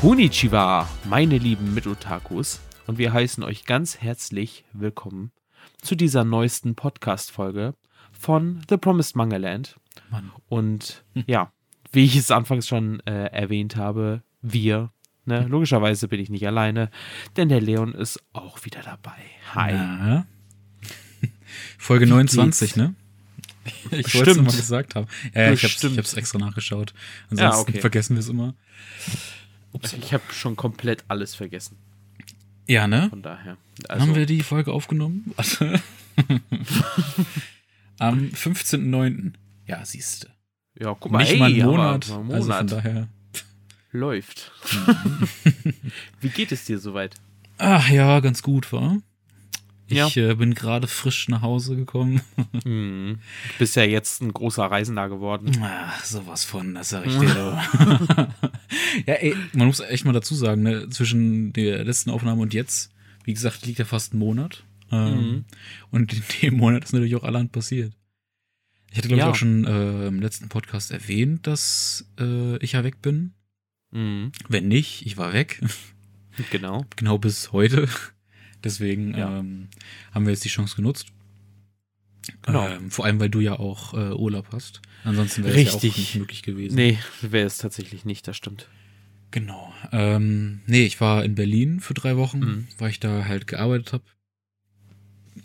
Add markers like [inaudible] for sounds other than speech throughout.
Konnichiwa, meine lieben Mitotakus. Und wir heißen euch ganz herzlich willkommen zu dieser neuesten Podcast-Folge von The Promised Manga Land. Mann. Und ja, wie ich es anfangs schon äh, erwähnt habe, wir, ne, logischerweise bin ich nicht alleine, denn der Leon ist auch wieder dabei. Hi. Na? [laughs] Folge Wie 29, geht's? ne? [laughs] Ich wollte es mal gesagt haben. Ja, ich hab's, Bestimmt. ich hab's extra nachgeschaut. Ansonsten okay. vergessen wir es immer. Ich habe schon komplett alles vergessen. Ja, ne? Von daher. Also, haben wir die Folge aufgenommen? Warte. [laughs] Am 15.09. Ja, siehste. ja, guck mal, Nicht hey, mal einen Monat. einen Also von Monat. daher. Läuft. [laughs] Wie geht es dir soweit? Ach ja, ganz gut, war. Ja. Ich äh, bin gerade frisch nach Hause gekommen. [laughs] Hm. Du bist ja jetzt ein großer Reisender geworden. Ach, sowas von, das sag ich dir doch. [laughs] ja, ey, man muss echt mal dazu sagen, ne, zwischen der letzten Aufnahme und jetzt, wie gesagt, liegt ja fast ein Monat. Ähm, Mhm. Und in dem Monat ist natürlich auch allerhand passiert. Ich hatte, glaube Ja. ich, auch schon äh, im letzten Podcast erwähnt, dass äh, ich ja weg bin. Mhm. Wenn nicht, ich war weg. Genau. genau bis heute. Deswegen Ja. ähm, haben wir jetzt die Chance genutzt. Genau. Ähm, vor allem, weil du ja auch äh, Urlaub hast. Ansonsten wäre es ja auch nicht möglich gewesen. Nee, wäre es tatsächlich nicht, das stimmt. Genau. Ähm, nee, ich war in Berlin für drei Wochen, Mhm. weil ich da halt gearbeitet habe.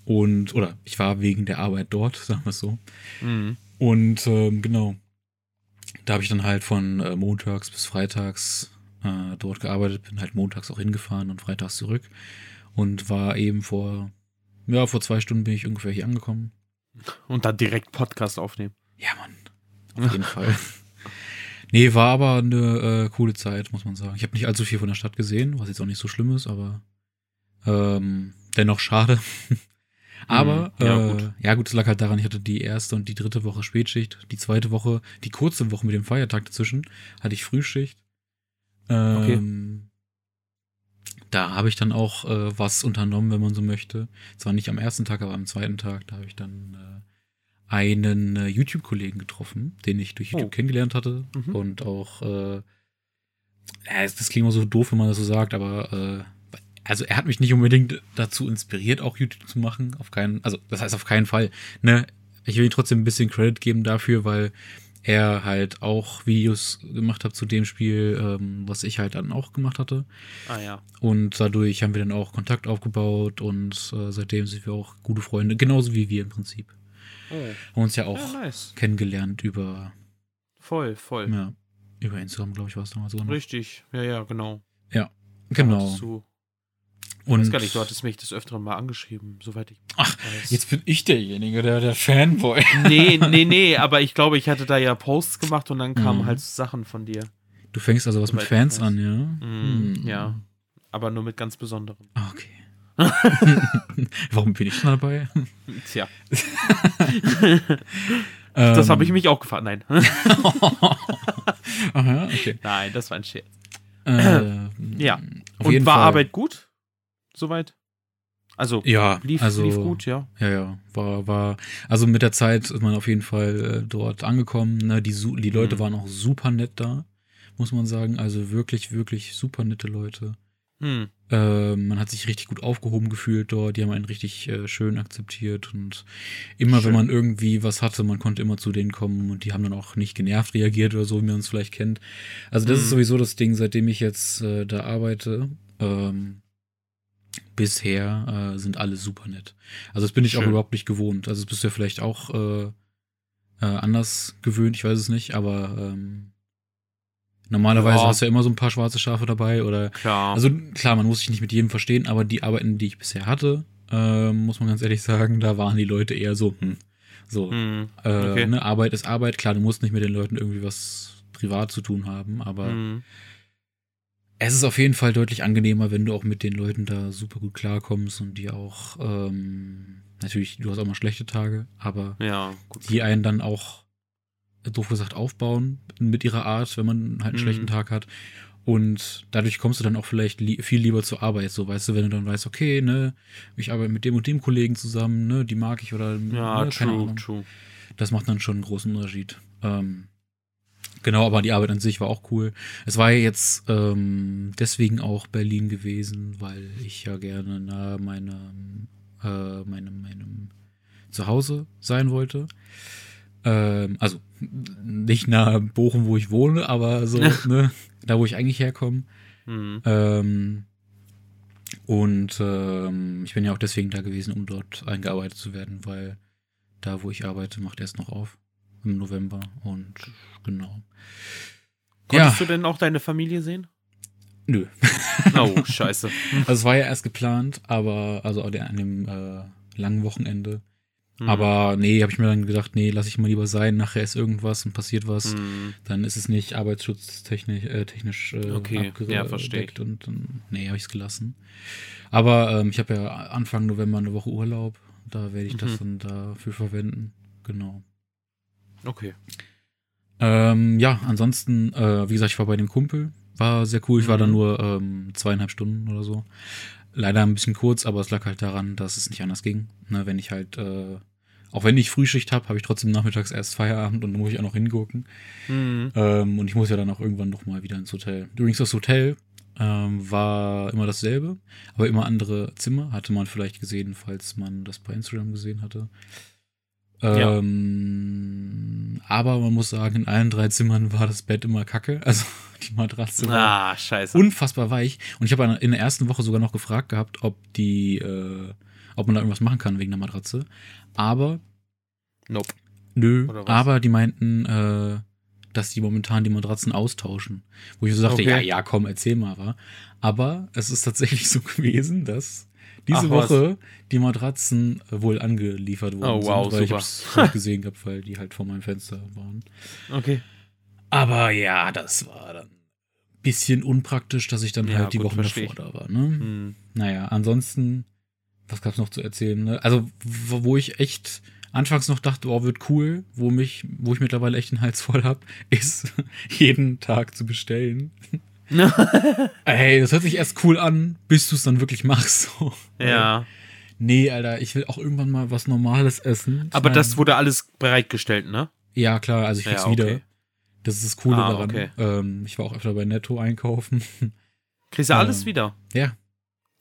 Und, oder ich war wegen der Arbeit dort, [laughs] sagen wir es so. Mhm. Und ähm, genau. Da habe ich dann halt von äh, montags bis freitags äh, dort gearbeitet, bin halt montags auch hingefahren und freitags zurück. Und war eben vor, ja, vor zwei Stunden bin ich ungefähr hier angekommen. Und dann direkt Podcast aufnehmen. Ja, Mann. Auf jeden Fall. [laughs] Nee, war aber eine äh, coole Zeit, muss man sagen. Ich habe nicht allzu viel von der Stadt gesehen, was jetzt auch nicht so schlimm ist, aber ähm, dennoch schade. [laughs] aber Mhm, ja, äh, gut. ja gut, es lag halt daran, ich hatte die erste und die dritte Woche Spätschicht. Die zweite Woche, die kurze Woche mit dem Feiertag dazwischen, hatte ich Frühschicht. Ähm, Da habe ich dann auch äh, was unternommen, wenn man so möchte. Zwar nicht am ersten Tag, aber am zweiten Tag, da habe ich dann äh, einen äh, YouTube-Kollegen getroffen, den ich durch YouTube Oh. kennengelernt hatte. Mhm. Und auch, äh, das klingt immer so doof, wenn man das so sagt, aber äh, also er hat mich nicht unbedingt dazu inspiriert, auch YouTube zu machen. Auf keinen, also das heißt auf keinen Fall. Ne? Ich will ihm trotzdem ein bisschen Credit geben dafür, weil er halt auch Videos gemacht hat zu dem Spiel, ähm, was ich halt dann auch gemacht hatte. Ah ja. Und dadurch haben wir dann auch Kontakt aufgebaut und äh, seitdem sind wir auch gute Freunde, genauso wie wir im Prinzip. Oh. Haben uns ja auch Ja, nice. kennengelernt über, Voll, voll. ja, über Instagram, glaube ich, war es damals sogar noch. Richtig. Ja, ja, genau. Ja, genau. hattest Du, ich Und weiß gar nicht, du hattest mich des Öfteren mal angeschrieben, soweit ich Ach, weiß. jetzt bin ich derjenige, der, der Fanboy. Nee, [laughs] nee, nee, aber ich glaube, ich hatte da ja Posts gemacht und dann kamen Mhm. halt Sachen von dir. Du fängst also was mit Soweit Fans an, ja? Mhm, Hm. Ja. Aber nur mit ganz besonderen. Ah, Okay. [laughs] Warum bin ich denn dabei? [laughs] Tja, das Ähm, habe ich mich auch gefragt. Nein. Aha, okay. Nein, das war ein Scherz. Äh, Ja. Und war Fall. Arbeit gut? Soweit? Also, Ja, lief, also, lief gut, ja. Ja, ja, war, war, also mit der Zeit ist man auf jeden Fall äh, dort angekommen. Ne? Die, die Leute Mhm. waren auch super nett da, muss man sagen. Also wirklich, wirklich super nette Leute. Hm. Äh, man hat sich richtig gut aufgehoben gefühlt dort. Die haben einen richtig äh, schön akzeptiert. Und immer Schön. wenn man irgendwie was hatte, man konnte immer zu denen kommen und die haben dann auch nicht genervt reagiert oder so, wie man es vielleicht kennt. Also das Mhm. ist sowieso das Ding, seitdem ich jetzt äh, da arbeite. Ähm, bisher äh, sind alle super nett. Also das bin ich auch Schön. überhaupt nicht gewohnt. Also das bist du ja vielleicht auch äh, äh, anders gewöhnt, ich weiß es nicht, aber ähm, normalerweise Ja. hast du ja immer so ein paar schwarze Schafe dabei oder Klar. also klar, man muss sich nicht mit jedem verstehen, aber die Arbeiten, die ich bisher hatte, ähm, muss man ganz ehrlich sagen, da waren die Leute eher so, hm, so, hm. äh, okay. ne, Arbeit ist Arbeit, klar, du musst nicht mit den Leuten irgendwie was privat zu tun haben, aber Hm. Es ist auf jeden Fall deutlich angenehmer, wenn du auch mit den Leuten da super gut klarkommst und die auch, ähm, natürlich, du hast auch mal schlechte Tage, aber Ja, die einen dann auch, doof gesagt, aufbauen mit ihrer Art, wenn man halt einen Mhm. schlechten Tag hat. Und dadurch kommst du dann auch vielleicht li viel lieber zur Arbeit, so weißt du, wenn du dann weißt, okay, ne, ich arbeite mit dem und dem Kollegen zusammen, ne, die mag ich oder Ja, ne, true, true. Das macht dann schon einen großen Unterschied. Ähm, Genau, aber die Arbeit an sich war auch cool. Es war ja jetzt ähm, deswegen auch Berlin gewesen, weil ich ja gerne nahe meinem, äh, meinem, meinem Zuhause sein wollte. Ähm, also nicht nahe Bochum, wo ich wohne, aber so, [laughs] ne, da wo ich eigentlich herkomme. Mhm. Ähm, und ähm, ich bin ja auch deswegen da gewesen, um dort eingearbeitet zu werden, weil da, wo ich arbeite, macht erst noch auf im November. Und genau. Konntest ja. du denn auch deine Familie sehen? Nö. [laughs] Oh, scheiße. also es war ja erst geplant, aber also an dem äh, langen Wochenende. Mhm. Aber nee, habe ich mir dann gedacht, nee, lass ich mal lieber sein. Nachher ist irgendwas und passiert was. Mhm. Dann ist es nicht arbeitsschutztechnisch äh, technisch, äh, okay. ja, und dann, nee, habe ich es gelassen. Aber ähm, ich habe ja Anfang November eine Woche Urlaub. Da werde ich mhm. das dann dafür verwenden. Genau. Okay. Ähm, ja, ansonsten, äh, wie gesagt, ich war bei dem Kumpel. War sehr cool. Ich war da mhm. nur ähm, zweieinhalb Stunden oder so. Leider ein bisschen kurz, aber es lag halt daran, dass es nicht anders ging. Ne, wenn ich halt, äh, auch wenn ich Frühschicht habe, habe ich trotzdem nachmittags erst Feierabend und dann muss ich auch noch hingucken. Mhm. Ähm, und ich muss ja dann auch irgendwann noch mal wieder ins Hotel. Übrigens, das Hotel ähm, war immer dasselbe, aber immer andere Zimmer. Hatte man vielleicht gesehen, falls man das bei Instagram gesehen hatte. Ähm, ja. Aber man muss sagen, in allen drei Zimmern war das Bett immer kacke. [laughs] Also die Matratze war ah, scheiße. unfassbar weich. Und ich habe in der ersten Woche sogar noch gefragt gehabt, ob die, äh, ob man da irgendwas machen kann wegen der Matratze. Aber nope. Nö, aber die meinten, äh, dass die momentan die Matratzen austauschen. Wo ich so sagte, okay. ja, ja, komm, erzähl mal, wa? Aber es ist tatsächlich so [laughs] gewesen, dass diese Ach, Woche die Matratzen wohl angeliefert wurden. Oh, wow, sind, weil super. ich hab's [laughs] gesehen gehabt, weil die halt vor meinem Fenster waren. Okay. Aber ja, das war dann ein bisschen unpraktisch, dass ich dann ja, halt die gut, Wochen davor da war. Ne? Hm. Naja, ansonsten, was gab's noch zu erzählen? Ne? Also, wo, wo ich echt anfangs noch dachte, oh, wird cool, wo mich, wo ich mittlerweile echt den Hals voll hab, [laughs] ist jeden Tag zu bestellen. [laughs] Ey, das hört sich erst cool an, bis du es dann wirklich machst. So. Ja. Nee, Alter, ich will auch irgendwann mal was Normales essen. Ich Aber mein, das wurde alles bereitgestellt, ne? Ja, klar, also ich krieg's ja, okay. wieder. Das ist das Coole ah, daran. Okay. Ähm, ich war auch öfter bei Netto einkaufen. [laughs] Kriegst du alles ähm, wieder? Ja.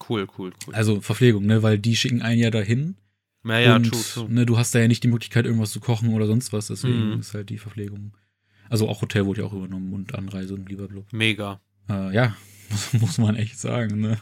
Cool, cool, cool. Also Verpflegung, ne? Weil die schicken einen ja dahin. Ja, ja, und, true, true. Ne, du hast da ja nicht die Möglichkeit, irgendwas zu kochen oder sonst was, deswegen mhm. ist halt die Verpflegung. Also auch Hotel wurde ja auch übernommen und Anreise und lieber blub. Mega. Äh, ja, [laughs] muss, muss man echt sagen, ne?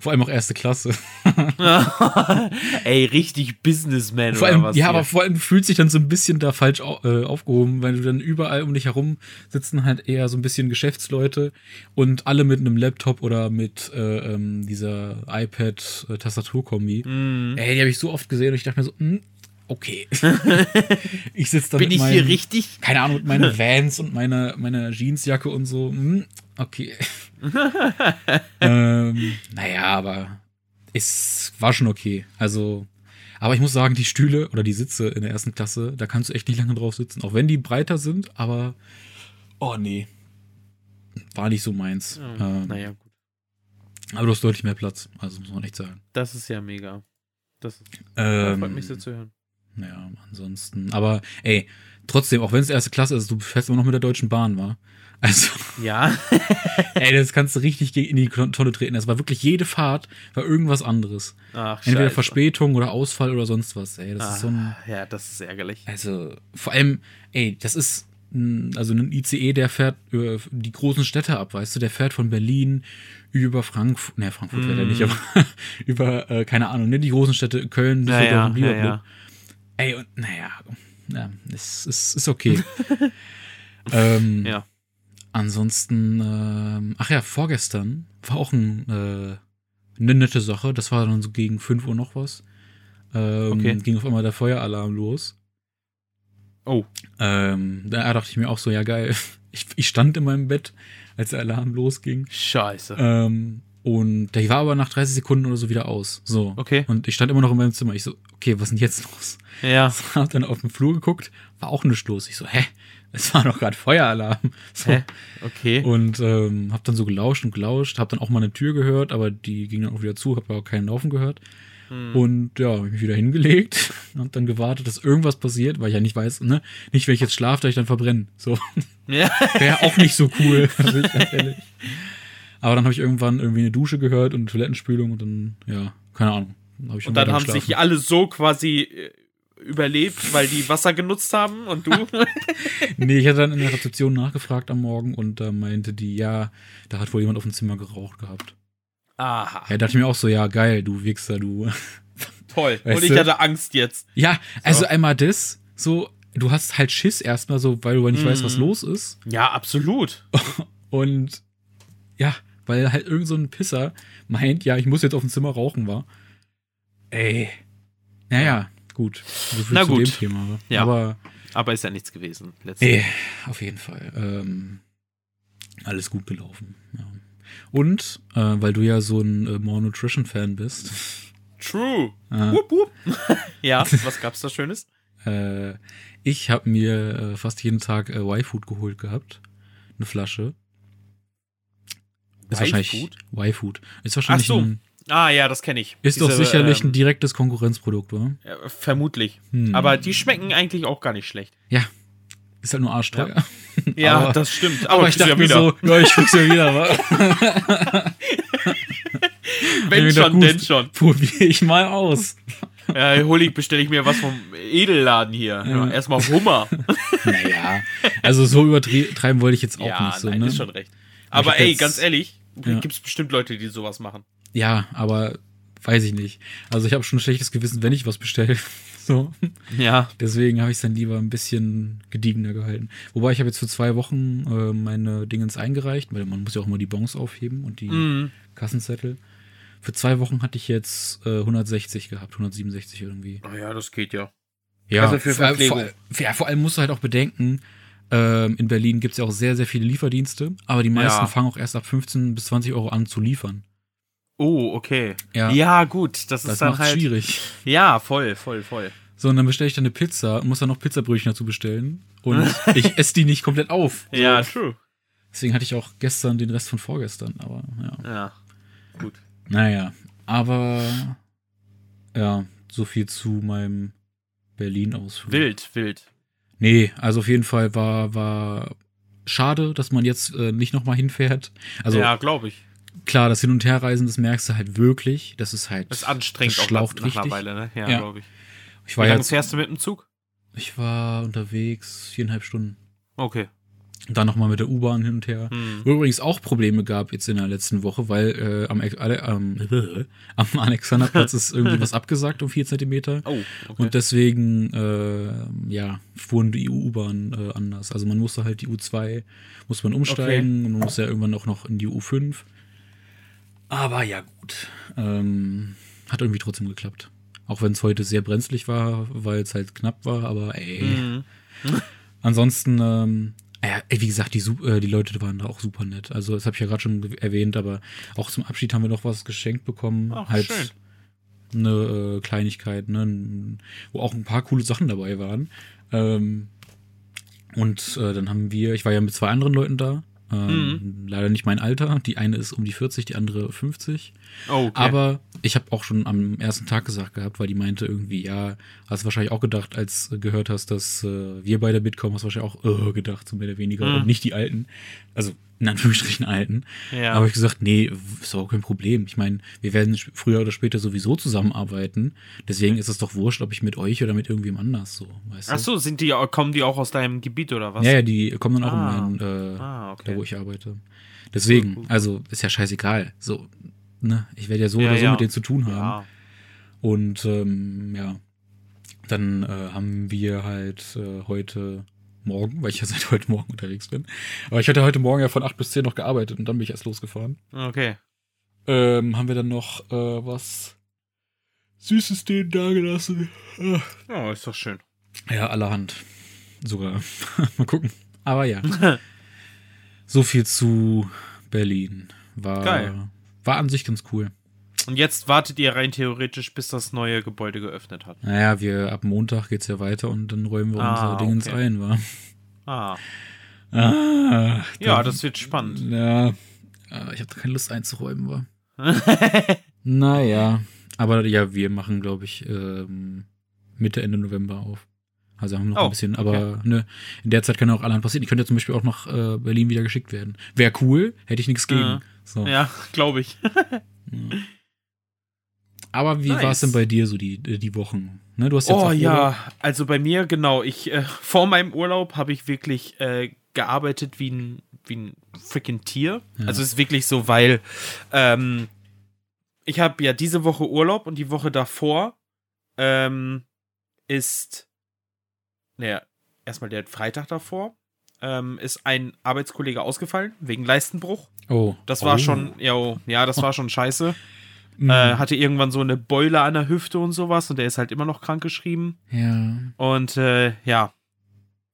Vor allem auch erste Klasse. [laughs] Ey, richtig Businessman vor allem, oder was? Ja, hier? aber vor allem fühlt sich dann so ein bisschen da falsch äh, aufgehoben, weil du dann überall um dich herum sitzen halt eher so ein bisschen Geschäftsleute und alle mit einem Laptop oder mit äh, ähm, dieser iPad-Tastaturkombi. Mm. Ey, die habe ich so oft gesehen und ich dachte mir so, mh, hm, okay. [laughs] ich sitze da Bin ich meinen, hier richtig? Keine Ahnung, mit meinen Vans und meiner, meiner Jeansjacke und so. Hm, okay. [laughs] ähm, naja, aber es war schon okay. Also, aber ich muss sagen, die Stühle oder die Sitze in der ersten Klasse, da kannst du echt nicht lange drauf sitzen. Auch wenn die breiter sind, aber oh nee. War nicht so meins. Ja, ähm, naja, gut. Aber du hast deutlich mehr Platz, also muss man echt sagen. Das ist ja mega. Das, ist, ähm, freut mich so zu hören. Ja, ansonsten. Aber ey, trotzdem, auch wenn es erste Klasse ist, du fährst immer noch mit der Deutschen Bahn, war. Also. Ja. [laughs] ey, das kannst du richtig in die Tonne treten. Das war wirklich jede Fahrt war irgendwas anderes. Ach, Entweder Scheiße. Verspätung oder Ausfall oder sonst was. Ey, das ah, ist so ein. Ja, das ist ärgerlich. Also, vor allem, ey, das ist also ein ICE, der fährt über die großen Städte ab, weißt du, der fährt von Berlin über Frankfurt, ne, Frankfurt mm. fährt er nicht, aber [laughs] über, äh, keine Ahnung, ne, die großen Städte, Köln, Düsseldorf ja, und ja, ja. Ey, und naja, ja, es ist, ist okay. [laughs] ähm, ja. Ansonsten, ähm, ach ja, vorgestern war auch ein, äh, eine nette Sache. Das war dann so gegen 5 Uhr noch was. Ähm, okay. Ging auf einmal der Feueralarm los. Oh. Ähm, da dachte ich mir auch so, ja geil. [laughs] Ich, ich stand in meinem Bett, als der Alarm losging. Scheiße. Ähm, und der war aber nach 30 Sekunden oder so wieder aus. So. Okay. Und ich stand immer noch in meinem Zimmer. Ich so, okay, was ist denn jetzt los? Ja. [laughs] hab dann auf den Flur geguckt, war auch nicht los. Ich so, hä? Es war doch gerade Feueralarm. [laughs] So. Hä? Okay. Und ähm, hab dann so gelauscht und gelauscht, hab dann auch mal eine Tür gehört, aber die ging dann auch wieder zu, hab aber auch keinen Laufen gehört. Hm. Und ja, ich mich wieder hingelegt [laughs] und dann gewartet, dass irgendwas passiert, weil ich ja nicht weiß, ne, nicht wenn ich jetzt schlafe, dass ich dann verbrenne. So. Ja. Wäre auch nicht so cool, ich ehrlich. Aber dann habe ich irgendwann irgendwie eine Dusche gehört und eine Toilettenspülung und dann, ja, keine Ahnung. Hab und dann haben sich alle so quasi äh, überlebt, weil die Wasser genutzt haben und du? [laughs] nee, ich hatte dann in der Rezeption nachgefragt am Morgen und da meinte die, ja, da hat wohl jemand auf dem Zimmer geraucht gehabt. Aha. Ja, dachte ich mir auch so, ja, geil, du Wichser, du. Toll. Weißt und ich du? hatte Angst jetzt. Ja, also so. einmal das, so, du hast halt Schiss erstmal so, weil du nicht mm. weißt, was mhm. los ist. Ja, absolut. [laughs] Und ja, weil halt irgend so ein Pisser meint, ja, ich muss jetzt auf dem Zimmer rauchen, war. Ey. Naja, gut. So Na gut. Thema. Ja. Aber, aber ist ja nichts gewesen. Ey, auf jeden Fall. Ähm, alles gut gelaufen. Ja. Und, äh, weil du ja so ein äh, More Nutrition-Fan bist. True. Äh, wupp, wupp. [laughs] ja, was gab's da Schönes? Äh, ich habe mir äh, fast jeden Tag äh, Y-Food geholt gehabt. Eine Flasche. Ist wahrscheinlich Y-Food. Ist wahrscheinlich Ach so. ein Ah ja, das kenne ich. Ist Diese, doch sicherlich ähm, ein direktes Konkurrenzprodukt, oder? Ja, vermutlich. Hm. Aber die schmecken eigentlich auch gar nicht schlecht. Ja. Ist halt nur arschteuer. Ja, [laughs] ja aber, das stimmt. Aber, aber ich dachte ja mir so, ja, ich krieg's ja wieder? [laughs] [laughs] Wenn schon, gut, denn schon. Probiere ich mal aus. Ja, hol ich, bestelle ich mir was vom Edelladen hier. Ja. Erstmal Hummer. naja, also so übertreiben wollte ich jetzt auch ja, nicht so. Nein, ne? ist schon recht. Aber ey, ganz ehrlich, ja. gibt es bestimmt Leute, die sowas machen. Ja, aber weiß ich nicht. Also ich habe schon ein schlechtes Gewissen, wenn ich was bestelle. [laughs] so. Ja. Deswegen habe ich es dann lieber ein bisschen gediegener gehalten. Wobei ich habe jetzt für zwei Wochen äh, meine Dingens eingereicht, weil man muss ja auch immer die Bons aufheben und die mm. Kassenzettel. Für zwei Wochen hatte ich jetzt äh, 160 gehabt, 167 irgendwie. Ah ja, das geht ja. Ja, also für vor, vor, ja, vor allem musst du halt auch bedenken, ähm, in Berlin gibt es ja auch sehr, sehr viele Lieferdienste, aber die meisten ja. fangen auch erst ab 15 bis 20 Euro an zu liefern. Oh, okay. Ja, ja gut, das, das ist dann halt schwierig. Ja, voll, voll, voll. So, und dann bestelle ich dann eine Pizza und muss dann noch Pizzabrötchen dazu bestellen. Und [laughs] ich esse die nicht komplett auf. So. Ja, true. Deswegen hatte ich auch gestern den Rest von vorgestern, aber ja. Ja, gut. Naja, aber ja, so viel zu meinem Berlin-Ausflug. Wild, wild. Nee, also auf jeden Fall war, war schade, dass man jetzt äh, nicht nochmal hinfährt. Also, ja, glaube ich klar, das Hin- und Herreisen, das merkst du halt wirklich. Das ist halt. Das ist anstrengend das schlaucht auch nach, nach Weile, ne? Ja, ja. glaube ich. ich war Wie lange fährst du mit dem Zug? Ich war unterwegs viereinhalb Stunden. Okay. Und dann nochmal mit der U-Bahn hin und her. Hm. Wo übrigens auch Probleme gab jetzt in der letzten Woche, weil äh, am, äh, [laughs] am Alexanderplatz ist irgendwie was abgesagt um vier Zentimeter. Oh, okay. Und deswegen, äh, ja, fuhren die U-Bahn äh, anders. Also man musste halt die U2, muss man umsteigen okay. und man muss ja irgendwann auch noch in die U5. Aber ja, gut. Ähm, hat irgendwie trotzdem geklappt. Auch wenn es heute sehr brenzlig war, weil es halt knapp war, aber ey. Mhm. Ansonsten, ähm, ja, ey, wie gesagt, die, äh, die Leute waren da auch super nett. Also, das habe ich ja gerade schon erwähnt, aber auch zum Abschied haben wir noch was geschenkt bekommen. Ach, halt schön. eine äh, Kleinigkeit, ne, wo auch ein paar coole Sachen dabei waren. Ähm, und äh, dann haben wir, ich war ja mit zwei anderen Leuten da, ähm, mhm. Leider nicht mein Alter. Die eine ist um die 40, die andere 50. Oh, okay. Aber ich habe auch schon am ersten Tag gesagt gehabt, weil die meinte irgendwie, ja, hast du wahrscheinlich auch gedacht, als du gehört hast, dass äh, wir beide mitkommen, hast du wahrscheinlich auch äh, gedacht, so mehr oder weniger. Mhm. Und nicht die Alten. Also in Anführungsstrichen alten. Ja. Aber ich gesagt, nee, ist auch kein Problem. Ich meine, wir werden früher oder später sowieso zusammenarbeiten. Deswegen ist es doch wurscht, ob ich mit euch oder mit irgendwem anders so, weißt Ach so, sind die, kommen die auch aus deinem Gebiet oder was? Ja, ja, die kommen dann auch ah. in mein, äh, ah, okay. da wo ich arbeite. Deswegen, cool, also ist ja scheißegal. So, ne, ich werde ja so ja, oder so ja. mit denen zu tun haben. Und ähm, ja, dann äh, haben wir halt äh, heute morgen, weil ich ja [laughs] seit heute Morgen unterwegs bin. Aber ich hatte heute Morgen ja von 8 bis 10 noch gearbeitet und dann bin ich erst losgefahren. Okay. Ähm, haben wir dann noch äh, was Süßes denen dagelassen. Äh. Oh, ist doch schön. Ja, allerhand. Sogar. [laughs] Mal gucken. Aber ja. [laughs] so viel zu Berlin. War, Geil. war an sich ganz cool. Und jetzt wartet ihr rein theoretisch, bis das neue Gebäude geöffnet hat. Naja, wir ab Montag geht's ja weiter und dann räumen wir ah, unser Dingens okay. ein, wa? Ah. ah ja, dann, das wird spannend. Ja. Ah, ich habe keine Lust einzuräumen, wa? [laughs] naja. Aber ja, wir machen, glaube ich, ähm, Mitte, Ende November auf. Also haben wir noch Oh, ein bisschen, aber ne, in der Zeit kann auch allerhand passieren. Ich könnte ja zum Beispiel auch nach äh, Berlin wieder geschickt werden. Wäre cool, hätte ich nichts gegen. Ja. So. Ja, glaube ich. [laughs] Aber wie Nice. war es denn bei dir so die, die Wochen? Ne, du hast jetzt Oh ja, also bei mir genau. Ich äh, [laughs] vor meinem Urlaub habe ich wirklich äh, gearbeitet wie ein wie ein freaking Tier. Ja. Also es ist wirklich so, weil ähm, ich habe ja diese Woche Urlaub und die Woche davor ähm, ist naja erstmal der Freitag davor ähm, ist ein Arbeitskollege ausgefallen wegen Leistenbruch. Oh. Das war oh. schon ja, ja das war schon scheiße. [laughs] Mhm. Äh, hatte irgendwann so eine Beule an der Hüfte und sowas und der ist halt immer noch krank geschrieben. ja. Und äh, ja,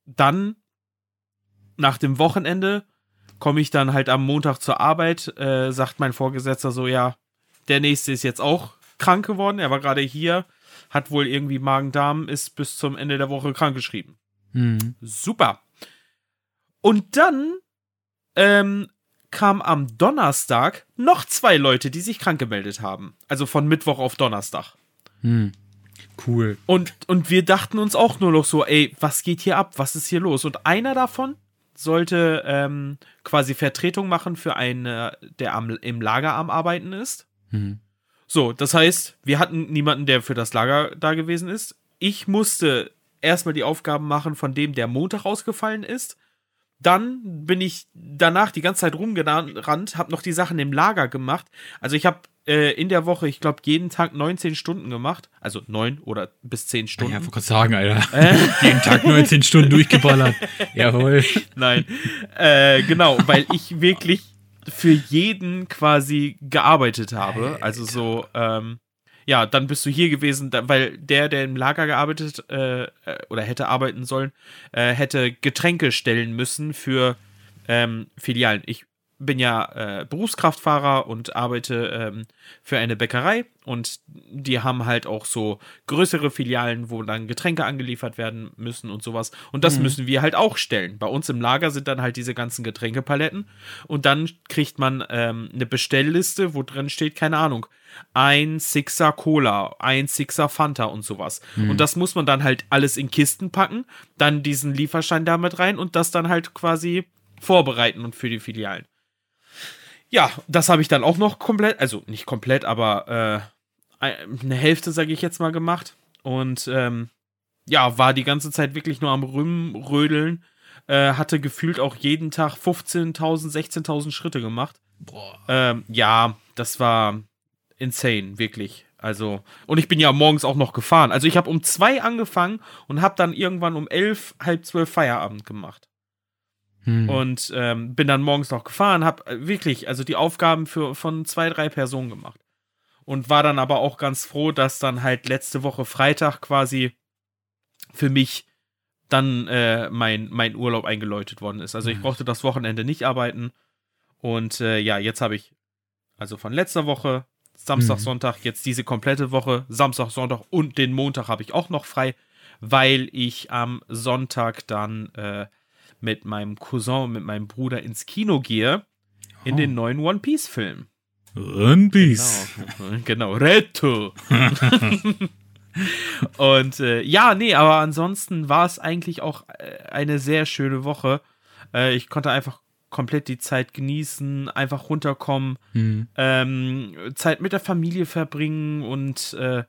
dann nach dem Wochenende komme ich dann halt am Montag zur Arbeit, äh, sagt mein Vorgesetzter so, ja, der nächste ist jetzt auch krank geworden. Er war gerade hier, hat wohl irgendwie Magen-Darm, ist bis zum Ende der Woche krankgeschrieben. Mhm. Super. Und dann ähm, kam am Donnerstag noch zwei Leute, die sich krank gemeldet haben. Also von Mittwoch auf Donnerstag. Mhm. Cool. Und, und wir dachten uns auch nur noch so, ey, was geht hier ab? Was ist hier los? Und einer davon sollte ähm, quasi Vertretung machen für einen, der am, im Lager am Arbeiten ist. Mhm. So, das heißt, wir hatten niemanden, der für das Lager da gewesen ist. Ich musste erstmal die Aufgaben machen von dem, der Montag ausgefallen ist. Dann bin ich danach die ganze Zeit rumgerannt, habe noch die Sachen im Lager gemacht. Also ich habe äh, in der Woche, ich glaube, jeden Tag 19 Stunden gemacht. Also 9 oder bis 10 Ja, Stunden. wollte gerade sagen, Alter. [laughs] Jeden Tag 19 Stunden durchgeballert. [laughs] Jawohl. Nein. äh, genau, weil ich wirklich für jeden quasi gearbeitet habe. Also so, ähm, ja, dann bist du hier gewesen, da, weil der, der im Lager gearbeitet äh, äh, oder hätte arbeiten sollen, äh, hätte Getränke stellen müssen für ähm, Filialen. Ich bin ja äh, Berufskraftfahrer und arbeite ähm, für eine Bäckerei und die haben halt auch so größere Filialen, wo dann Getränke angeliefert werden müssen und sowas. Und das Mhm. müssen wir halt auch stellen. Bei uns im Lager sind dann halt diese ganzen Getränkepaletten und dann kriegt man ähm, eine Bestellliste, wo drin steht, keine Ahnung, ein Sixer Cola, ein Sixer Fanta und sowas. Mhm. Und das muss man dann halt alles in Kisten packen, dann diesen Lieferschein damit rein und das dann halt quasi vorbereiten und für die Filialen. Ja, das habe ich dann auch noch komplett, also nicht komplett, aber äh, eine Hälfte, sage ich jetzt mal, gemacht. Und ähm, ja, war die ganze Zeit wirklich nur am Rödeln. Äh, hatte gefühlt auch jeden Tag 15.000, 16.000 Schritte gemacht. Boah. Ähm, ja, das war insane, wirklich. Also, und ich bin ja morgens auch noch gefahren. Also, ich habe um zwei angefangen und habe dann irgendwann um elf, halb zwölf Feierabend gemacht. Hm. Und ähm, bin dann morgens noch gefahren, habe äh, wirklich, also die Aufgaben für, von zwei, drei Personen gemacht. Und war dann aber auch ganz froh, dass dann halt letzte Woche Freitag quasi für mich dann äh, mein, mein Urlaub eingeläutet worden ist. Also ich Nice. brauchte das Wochenende nicht arbeiten. Und äh, ja, jetzt habe ich, also von letzter Woche, Samstag, Mhm. Sonntag, jetzt diese komplette Woche, Samstag, Sonntag und den Montag habe ich auch noch frei, weil ich am Sonntag dann äh, mit meinem Cousin und mit meinem Bruder ins Kino gehe in Oh. den neuen One Piece Film. One Piece. Genau, [laughs] genau. Retto. [laughs] Und äh, ja, nee, aber ansonsten war es eigentlich auch äh, eine sehr schöne Woche. Äh, ich konnte einfach komplett die Zeit genießen, einfach runterkommen, Hm. ähm, Zeit mit der Familie verbringen und äh,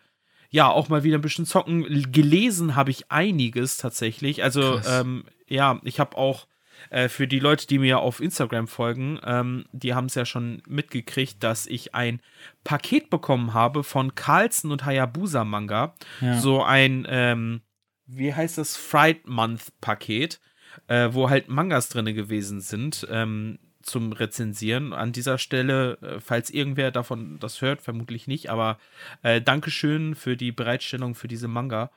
ja, auch mal wieder ein bisschen zocken. Gelesen habe ich einiges tatsächlich. Also, ähm, ja, ich habe auch äh, für die Leute, die mir auf Instagram folgen, ähm, die haben es ja schon mitgekriegt, dass ich ein Paket bekommen habe von Carlsen und Hayabusa Manga. Ja. So ein, ähm, wie heißt das, Fright Month Paket, äh, wo halt Mangas drin gewesen sind. Ähm, zum Rezensieren. An dieser Stelle, äh, falls irgendwer davon das hört, vermutlich nicht, aber äh, Dankeschön für die Bereitstellung für diese Manga.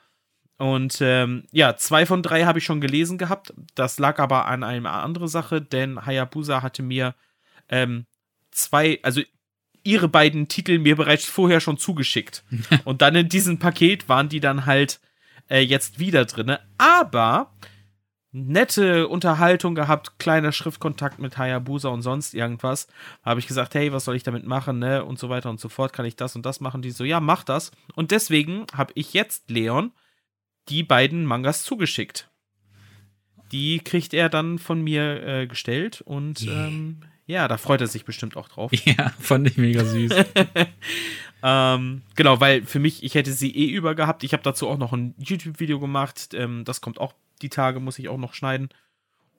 Und ähm, ja, zwei von drei habe ich schon gelesen gehabt. Das lag aber an einer anderen Sache, denn Hayabusa hatte mir ähm, zwei, also ihre beiden Titel mir bereits vorher schon zugeschickt. [laughs] Und dann in diesem Paket waren die dann halt äh, jetzt wieder drinne. Aber nette Unterhaltung gehabt, kleiner Schriftkontakt mit Hayabusa und sonst irgendwas. Habe ich gesagt, hey, was soll ich damit machen, ne? Und so weiter und so fort. Kann ich das und das machen? Die so, ja, mach das. Und deswegen habe ich jetzt Leon die beiden Mangas zugeschickt. Die kriegt er dann von mir äh, gestellt und ähm, ja, da freut er sich bestimmt auch drauf. [laughs] Ja, fand ich mega süß. [laughs] ähm, genau, weil für mich, ich hätte sie eh über gehabt. Ich habe dazu auch noch ein YouTube-Video gemacht. Ähm, das kommt auch die Tage, muss ich auch noch schneiden.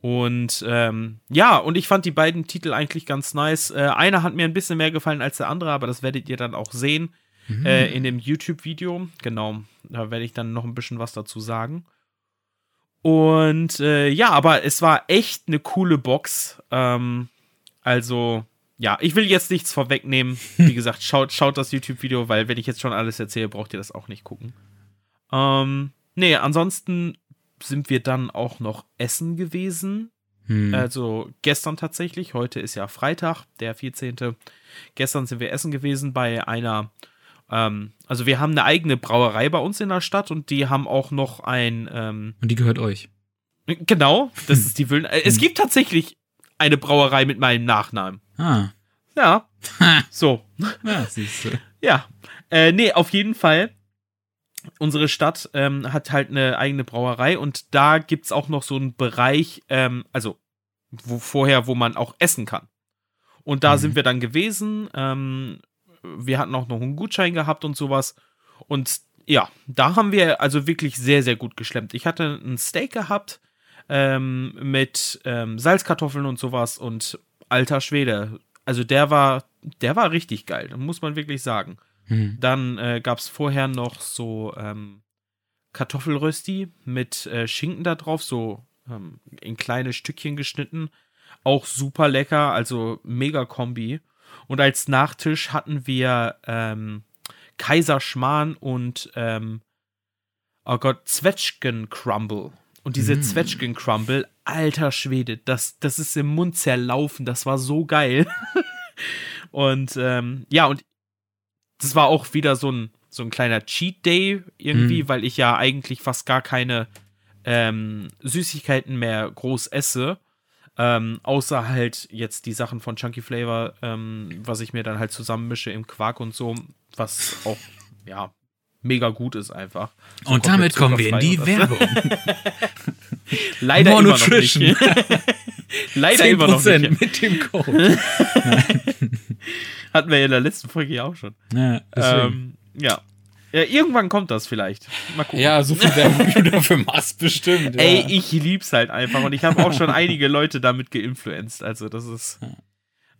Und ähm, ja, und ich fand die beiden Titel eigentlich ganz nice. Äh, einer hat mir ein bisschen mehr gefallen als der andere, aber das werdet ihr dann auch sehen mhm. äh, in dem YouTube-Video. Genau, da werde ich dann noch ein bisschen was dazu sagen. Und äh, ja, aber es war echt eine coole Box. Ähm, also, ja, ich will jetzt nichts vorwegnehmen. [laughs] Wie gesagt, schaut, schaut das YouTube-Video, weil wenn ich jetzt schon alles erzähle, braucht ihr das auch nicht gucken. Ähm, nee, ansonsten sind wir dann auch noch essen gewesen. Hm. Also gestern tatsächlich, heute ist ja Freitag, der 14. Gestern sind wir essen gewesen bei einer ähm, also wir haben eine eigene Brauerei bei uns in der Stadt und die haben auch noch ein. Ähm, und die gehört euch. Genau, das ist die Willen. Es gibt tatsächlich eine Brauerei mit meinem Nachnamen. Ah. Ja. [laughs] so. Ja, siehst du. Ja. Äh, nee, auf jeden Fall. Unsere Stadt ähm, hat halt eine eigene Brauerei und da gibt es auch noch so einen Bereich, ähm, also wo, vorher, wo man auch essen kann. Und da mhm. sind wir dann gewesen. Ähm, wir hatten auch noch einen Gutschein gehabt und sowas. Und ja, da haben wir also wirklich sehr, sehr gut geschlemmt. Ich hatte ein Steak gehabt ähm, mit ähm, Salzkartoffeln und sowas und alter Schwede. Also der war, der war richtig geil, muss man wirklich sagen. Hm. Dann äh, gab es vorher noch so ähm, Kartoffelrösti mit äh, Schinken da drauf, so ähm, in kleine Stückchen geschnitten. Auch super lecker, also mega Kombi. Und als Nachtisch hatten wir ähm, Kaiserschmarrn und ähm, oh Gott, Zwetschgen Crumble. Und diese mm. Zwetschgen Crumble, alter Schwede, das, das ist im Mund zerlaufen, das war so geil. [laughs] und ähm, ja, und das war auch wieder so ein, so ein kleiner Cheat Day irgendwie, mm. weil ich ja eigentlich fast gar keine ähm, Süßigkeiten mehr groß esse. Ähm, außer halt jetzt die Sachen von Chunky Flavor, ähm, was ich mir dann halt zusammenmische im Quark und so, was auch, ja, mega gut ist einfach. So und damit kommen wir in die Werbung. [laughs] [laughs] Leider immer noch nicht. Leider immer noch nicht. mit dem Code. [laughs] [laughs] Hatten wir ja in der letzten Folge ja auch schon. Ja, ähm, ja. Ja, irgendwann kommt das vielleicht. Mal gucken. Ja, so viel Werbung du dafür machst, [laughs] bestimmt. Ja. Ey, ich lieb's halt einfach und ich habe auch schon einige Leute damit geinfluenzt. Also, das ist.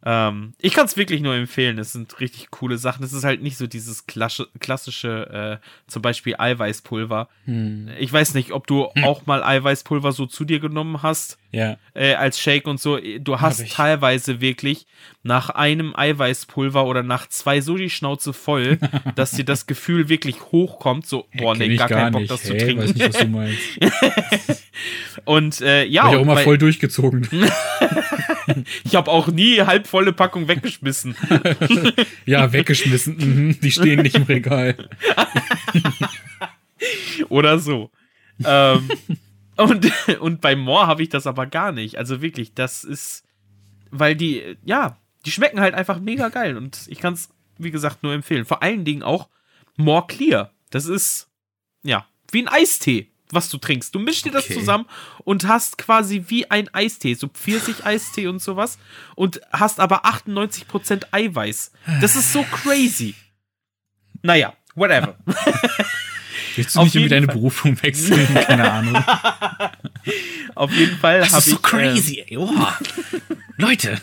Ähm, ich kann es wirklich nur empfehlen. Es sind richtig coole Sachen. Es ist halt nicht so dieses klassische, äh, zum Beispiel Eiweißpulver. Hm. Ich weiß nicht, ob du hm. auch mal Eiweißpulver so zu dir genommen hast. Ja. Äh, als Shake und so. Du hast teilweise wirklich nach einem Eiweißpulver oder nach zwei so die Schnauze voll, [laughs] dass dir das Gefühl wirklich hochkommt. So, boah, nee, gar, gar keinen Bock, das hey, zu trinken. Weiß nicht, was du meinst. [laughs] und äh, ja. Hab ich auch mal voll durchgezogen. [laughs] [laughs] ich habe auch nie halbvolle Packung weggeschmissen. [laughs] ja, weggeschmissen. Mhm, die stehen nicht im Regal. [laughs] Oder so. Ähm, und, und bei Moore habe ich das aber gar nicht. Also wirklich, das ist, weil die, ja, die schmecken halt einfach mega geil. Und ich kann es, wie gesagt, nur empfehlen. Vor allen Dingen auch More Clear. Das ist, ja, wie ein Eistee was du trinkst. Du mischst dir das okay. zusammen und hast quasi wie ein Eistee, so Pfirsich-Eistee und sowas und hast aber 98% Eiweiß. Das ist so crazy. Naja, whatever. [laughs] Willst du nicht irgendwie deine Fall. Berufung wechseln? [laughs] Keine Ahnung. Auf jeden Fall habe ich. Das ist so crazy, äh, ey. Oh. Leute.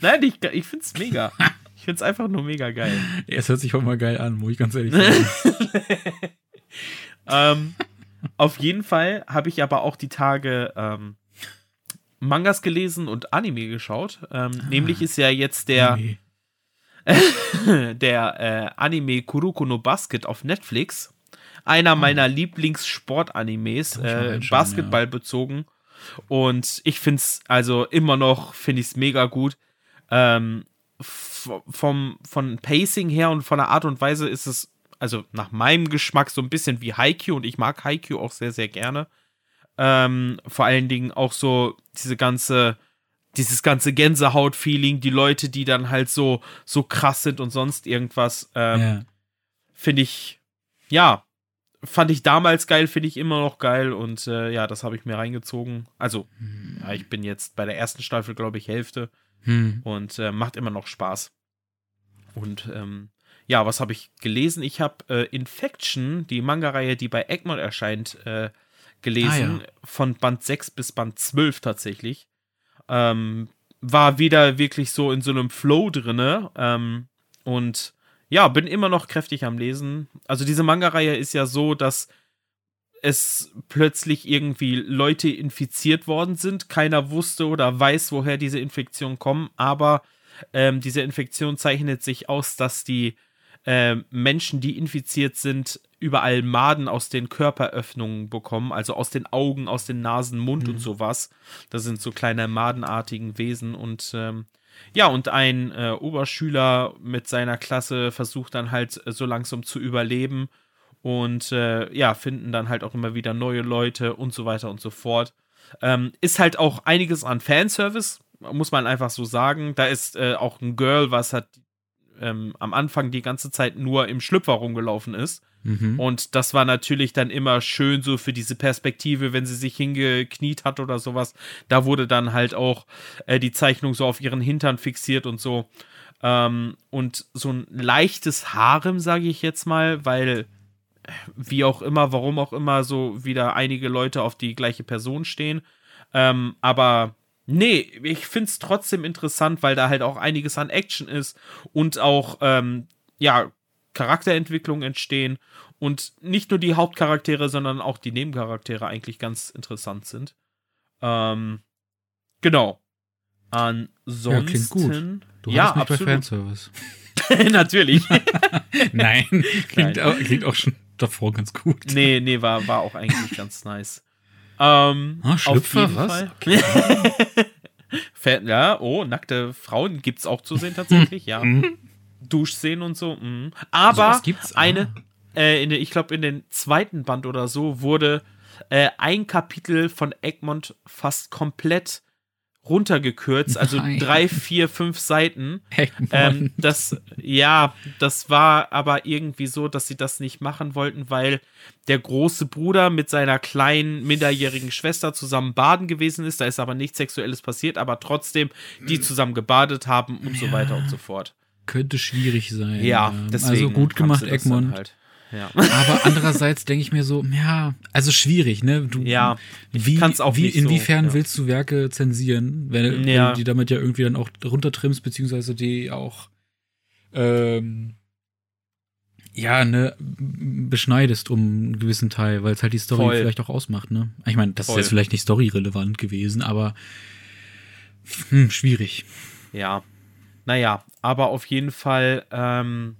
Nein, ich, ich find's mega. [laughs] Ich find's einfach nur mega geil. Es hört sich auch mal geil an, muss ich ganz ehrlich sagen. ähm, auf jeden Fall habe ich aber auch die Tage ähm, Mangas gelesen und Anime geschaut. Ähm, ah, nämlich ist ja jetzt der [laughs] der äh, Anime Kuroko no Basket auf Netflix. Einer oh. meiner Lieblingssport-Animes, äh, Basketball ja. bezogen. Und ich finde es also immer noch, finde ich es mega gut. Ähm, vom, von Pacing her und von der Art und Weise ist es also nach meinem Geschmack so ein bisschen wie Haikyuu und ich mag Haikyuu auch sehr, sehr gerne. Ähm, vor allen Dingen auch so diese ganze, dieses ganze Gänsehaut-Feeling, die Leute, die dann halt so, so krass sind und sonst irgendwas, ähm, ja. finde ich, ja, fand ich damals geil, finde ich immer noch geil und äh, ja, das habe ich mir reingezogen. Also, hm. ja, ich bin jetzt bei der ersten Staffel, glaube ich, Hälfte hm. und äh, macht immer noch Spaß. Und ähm, ja, was habe ich gelesen? Ich habe äh, Infection, die Manga-Reihe, die bei Egmont erscheint, äh, gelesen. Ah, ja. Von Band 6 bis Band 12 tatsächlich. Ähm, war wieder wirklich so in so einem Flow drinne. Ähm, und ja, bin immer noch kräftig am Lesen. Also diese Manga-Reihe ist ja so, dass es plötzlich irgendwie Leute infiziert worden sind. Keiner wusste oder weiß, woher diese Infektionen kommen, aber ähm, diese Infektion zeichnet sich aus, dass die äh, Menschen, die infiziert sind, überall Maden aus den Körperöffnungen bekommen, also aus den Augen, aus den Nasen, Mund mhm. und sowas. Das sind so kleine madenartigen Wesen und ähm, ja, und ein äh, Oberschüler mit seiner Klasse versucht dann halt äh, so langsam zu überleben und äh, ja, finden dann halt auch immer wieder neue Leute und so weiter und so fort. Ähm, ist halt auch einiges an Fanservice, muss man einfach so sagen. Da ist äh, auch ein Girl, was hat ähm, am Anfang die ganze Zeit nur im Schlüpfer rumgelaufen ist. Mhm. Und das war natürlich dann immer schön so für diese Perspektive, wenn sie sich hingekniet hat oder sowas. Da wurde dann halt auch äh, die Zeichnung so auf ihren Hintern fixiert und so. Ähm, und so ein leichtes Harem, sage ich jetzt mal, weil äh, wie auch immer, warum auch immer, so wieder einige Leute auf die gleiche Person stehen. Ähm, aber Nee, ich finde es trotzdem interessant, weil da halt auch einiges an Action ist und auch, ähm, ja, Charakterentwicklungen entstehen und nicht nur die Hauptcharaktere, sondern auch die Nebencharaktere eigentlich ganz interessant sind. Ähm, genau. Ansonsten. Ja, klingt gut. Du ja, mich absolut. bei Fanservice. [laughs] Natürlich. [laughs] Nein, klingt, Nein. Auch, klingt auch schon davor ganz gut. Nee, nee, war, war auch eigentlich ganz nice. Ähm, ah, Schlüpfer, was? Okay. [laughs] ja, oh, nackte Frauen gibt's auch zu sehen tatsächlich, ja. Mhm. Duschszenen und so. Mh. Aber so, eine, ah. äh, in, ich glaube, in den zweiten Band oder so wurde äh, ein Kapitel von Egmont fast komplett runtergekürzt, also Nein. drei, vier, fünf Seiten. Ähm, das, ja, das war aber irgendwie so, dass sie das nicht machen wollten, weil der große Bruder mit seiner kleinen minderjährigen Schwester zusammen baden gewesen ist. Da ist aber nichts Sexuelles passiert, aber trotzdem die zusammen gebadet haben und ja, so weiter und so fort. Könnte schwierig sein. Ja, deswegen also gut gemacht, Egmont. Halt. Ja. Aber andererseits denke ich mir so, ja, also schwierig, ne? Du, ja, wie, auch wie inwiefern so, ja. willst du Werke zensieren, wenn, ja. wenn, du die damit ja irgendwie dann auch runtertrimmst, beziehungsweise die auch ähm, ja, ne, beschneidest um einen gewissen Teil, weil es halt die Story Voll. vielleicht auch ausmacht, ne? Ich meine, das Voll. ist jetzt vielleicht nicht storyrelevant gewesen, aber hm, schwierig. Ja. Naja, aber auf jeden Fall, ähm,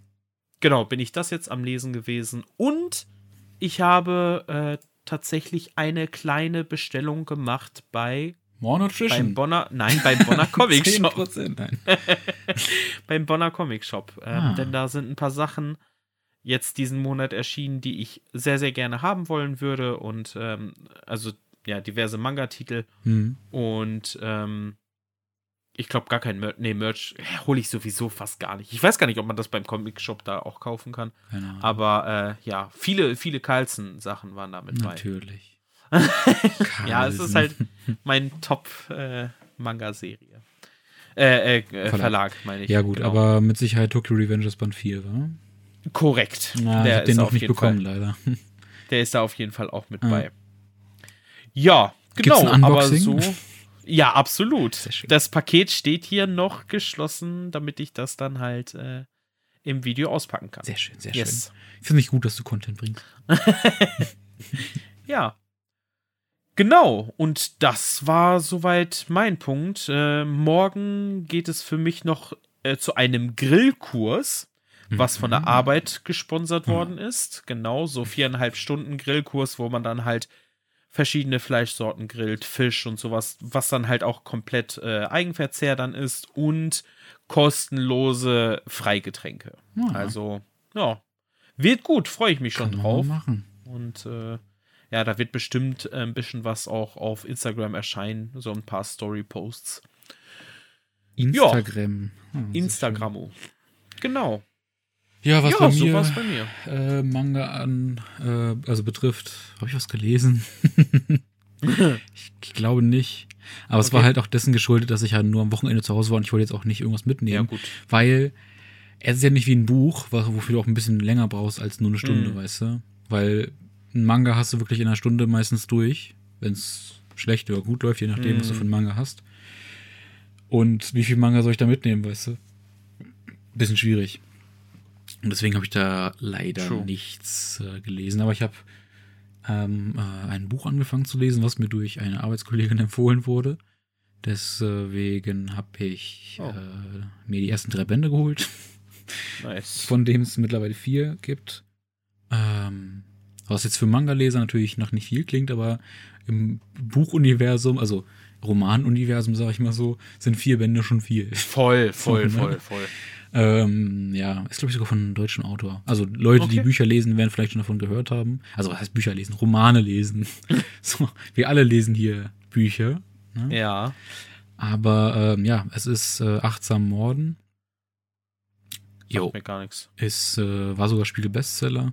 genau, bin ich das jetzt am Lesen gewesen. Und ich habe äh, tatsächlich eine kleine Bestellung gemacht bei More Nutrition. Beim Bonner, nein, beim Bonner [laughs] Comic Shop. 10%, nein. [laughs] beim Bonner Comic Shop. Ähm, ah. Denn da sind ein paar Sachen jetzt diesen Monat erschienen, die ich sehr, sehr gerne haben wollen würde. Und ähm, also ja, diverse Manga-Titel. Mhm. Und ähm, ich glaube gar kein Merch. Nee, Merch hole ich sowieso fast gar nicht. Ich weiß gar nicht, ob man das beim Comic-Shop da auch kaufen kann. Genau. Aber äh, ja, viele, viele Carlson-Sachen waren da mit bei. Natürlich. [laughs] ja, es ist halt mein Top-Manga-Serie. Äh, äh, äh, Verlag. Verlag. meine ich. Ja, gut, genau. aber mit Sicherheit Tokyo Revengers Band 4, wa? Korrekt. Na, der ich hab den noch nicht bekommen, Fall. leider. Der ist da auf jeden Fall auch mit ah. bei. Ja, genau, aber so. Ja, absolut. Das Paket steht hier noch geschlossen, damit ich das dann halt äh, im Video auspacken kann. Sehr schön, sehr yes. schön. Ich finde mich gut, dass du Content bringst. [laughs] ja. Genau, und das war soweit mein Punkt. Äh, morgen geht es für mich noch äh, zu einem Grillkurs, was von der mhm. Arbeit gesponsert worden ist. Genau, so viereinhalb Stunden Grillkurs, wo man dann halt verschiedene Fleischsorten grillt, Fisch und sowas, was dann halt auch komplett äh, Eigenverzehr dann ist und kostenlose Freigetränke. Ja. Also, ja, wird gut, freue ich mich schon Kann drauf. Machen. Und äh, ja, da wird bestimmt äh, ein bisschen was auch auf Instagram erscheinen, so ein paar Story-Posts. Instagram. Ja, oh, Instagramo. Genau. Ja, was ja, bei mir, so bei mir. Äh, Manga an, äh, also betrifft, habe ich was gelesen? [laughs] ich, glaube nicht. Aber okay. es war halt auch dessen geschuldet, dass ich halt nur am Wochenende zu Hause war und ich wollte jetzt auch nicht irgendwas mitnehmen. Ja, gut. Weil es ist ja nicht wie ein Buch, wofür du auch ein bisschen länger brauchst als nur eine Stunde, mhm. weißt du? Weil ein Manga hast du wirklich in einer Stunde meistens durch, wenn es schlecht oder gut läuft, je nachdem, mhm. was du für einen Manga hast. Und wie viel Manga soll ich da mitnehmen, weißt du? Bisschen schwierig. Und deswegen habe ich da leider True. nichts äh, gelesen. Aber ich habe ähm, äh, ein Buch angefangen zu lesen, was mir durch eine Arbeitskollegin [laughs] empfohlen wurde. Deswegen habe ich oh. äh, mir die ersten drei Bände geholt. [laughs] Nice. Von dem es mittlerweile vier gibt. Ähm, was jetzt für Manga-Leser natürlich noch nicht viel klingt, aber im Buchuniversum, also Romanuniversum, sag ich mal so, sind vier Bände schon viel. Voll, [laughs] voll, so, ne? voll, voll. Ähm, ja, ist glaube ich sogar von einem deutschen Autor. Also Leute, okay. die Bücher lesen, werden vielleicht schon davon gehört haben. Also was heißt Bücher lesen? Romane lesen. [laughs] so, wir alle lesen hier Bücher. Ne? Ja. Aber ähm, ja, es ist äh, Achtsam Morden. Jo. mir gar nichts. Ist, äh, war sogar Spiegel-Bestseller.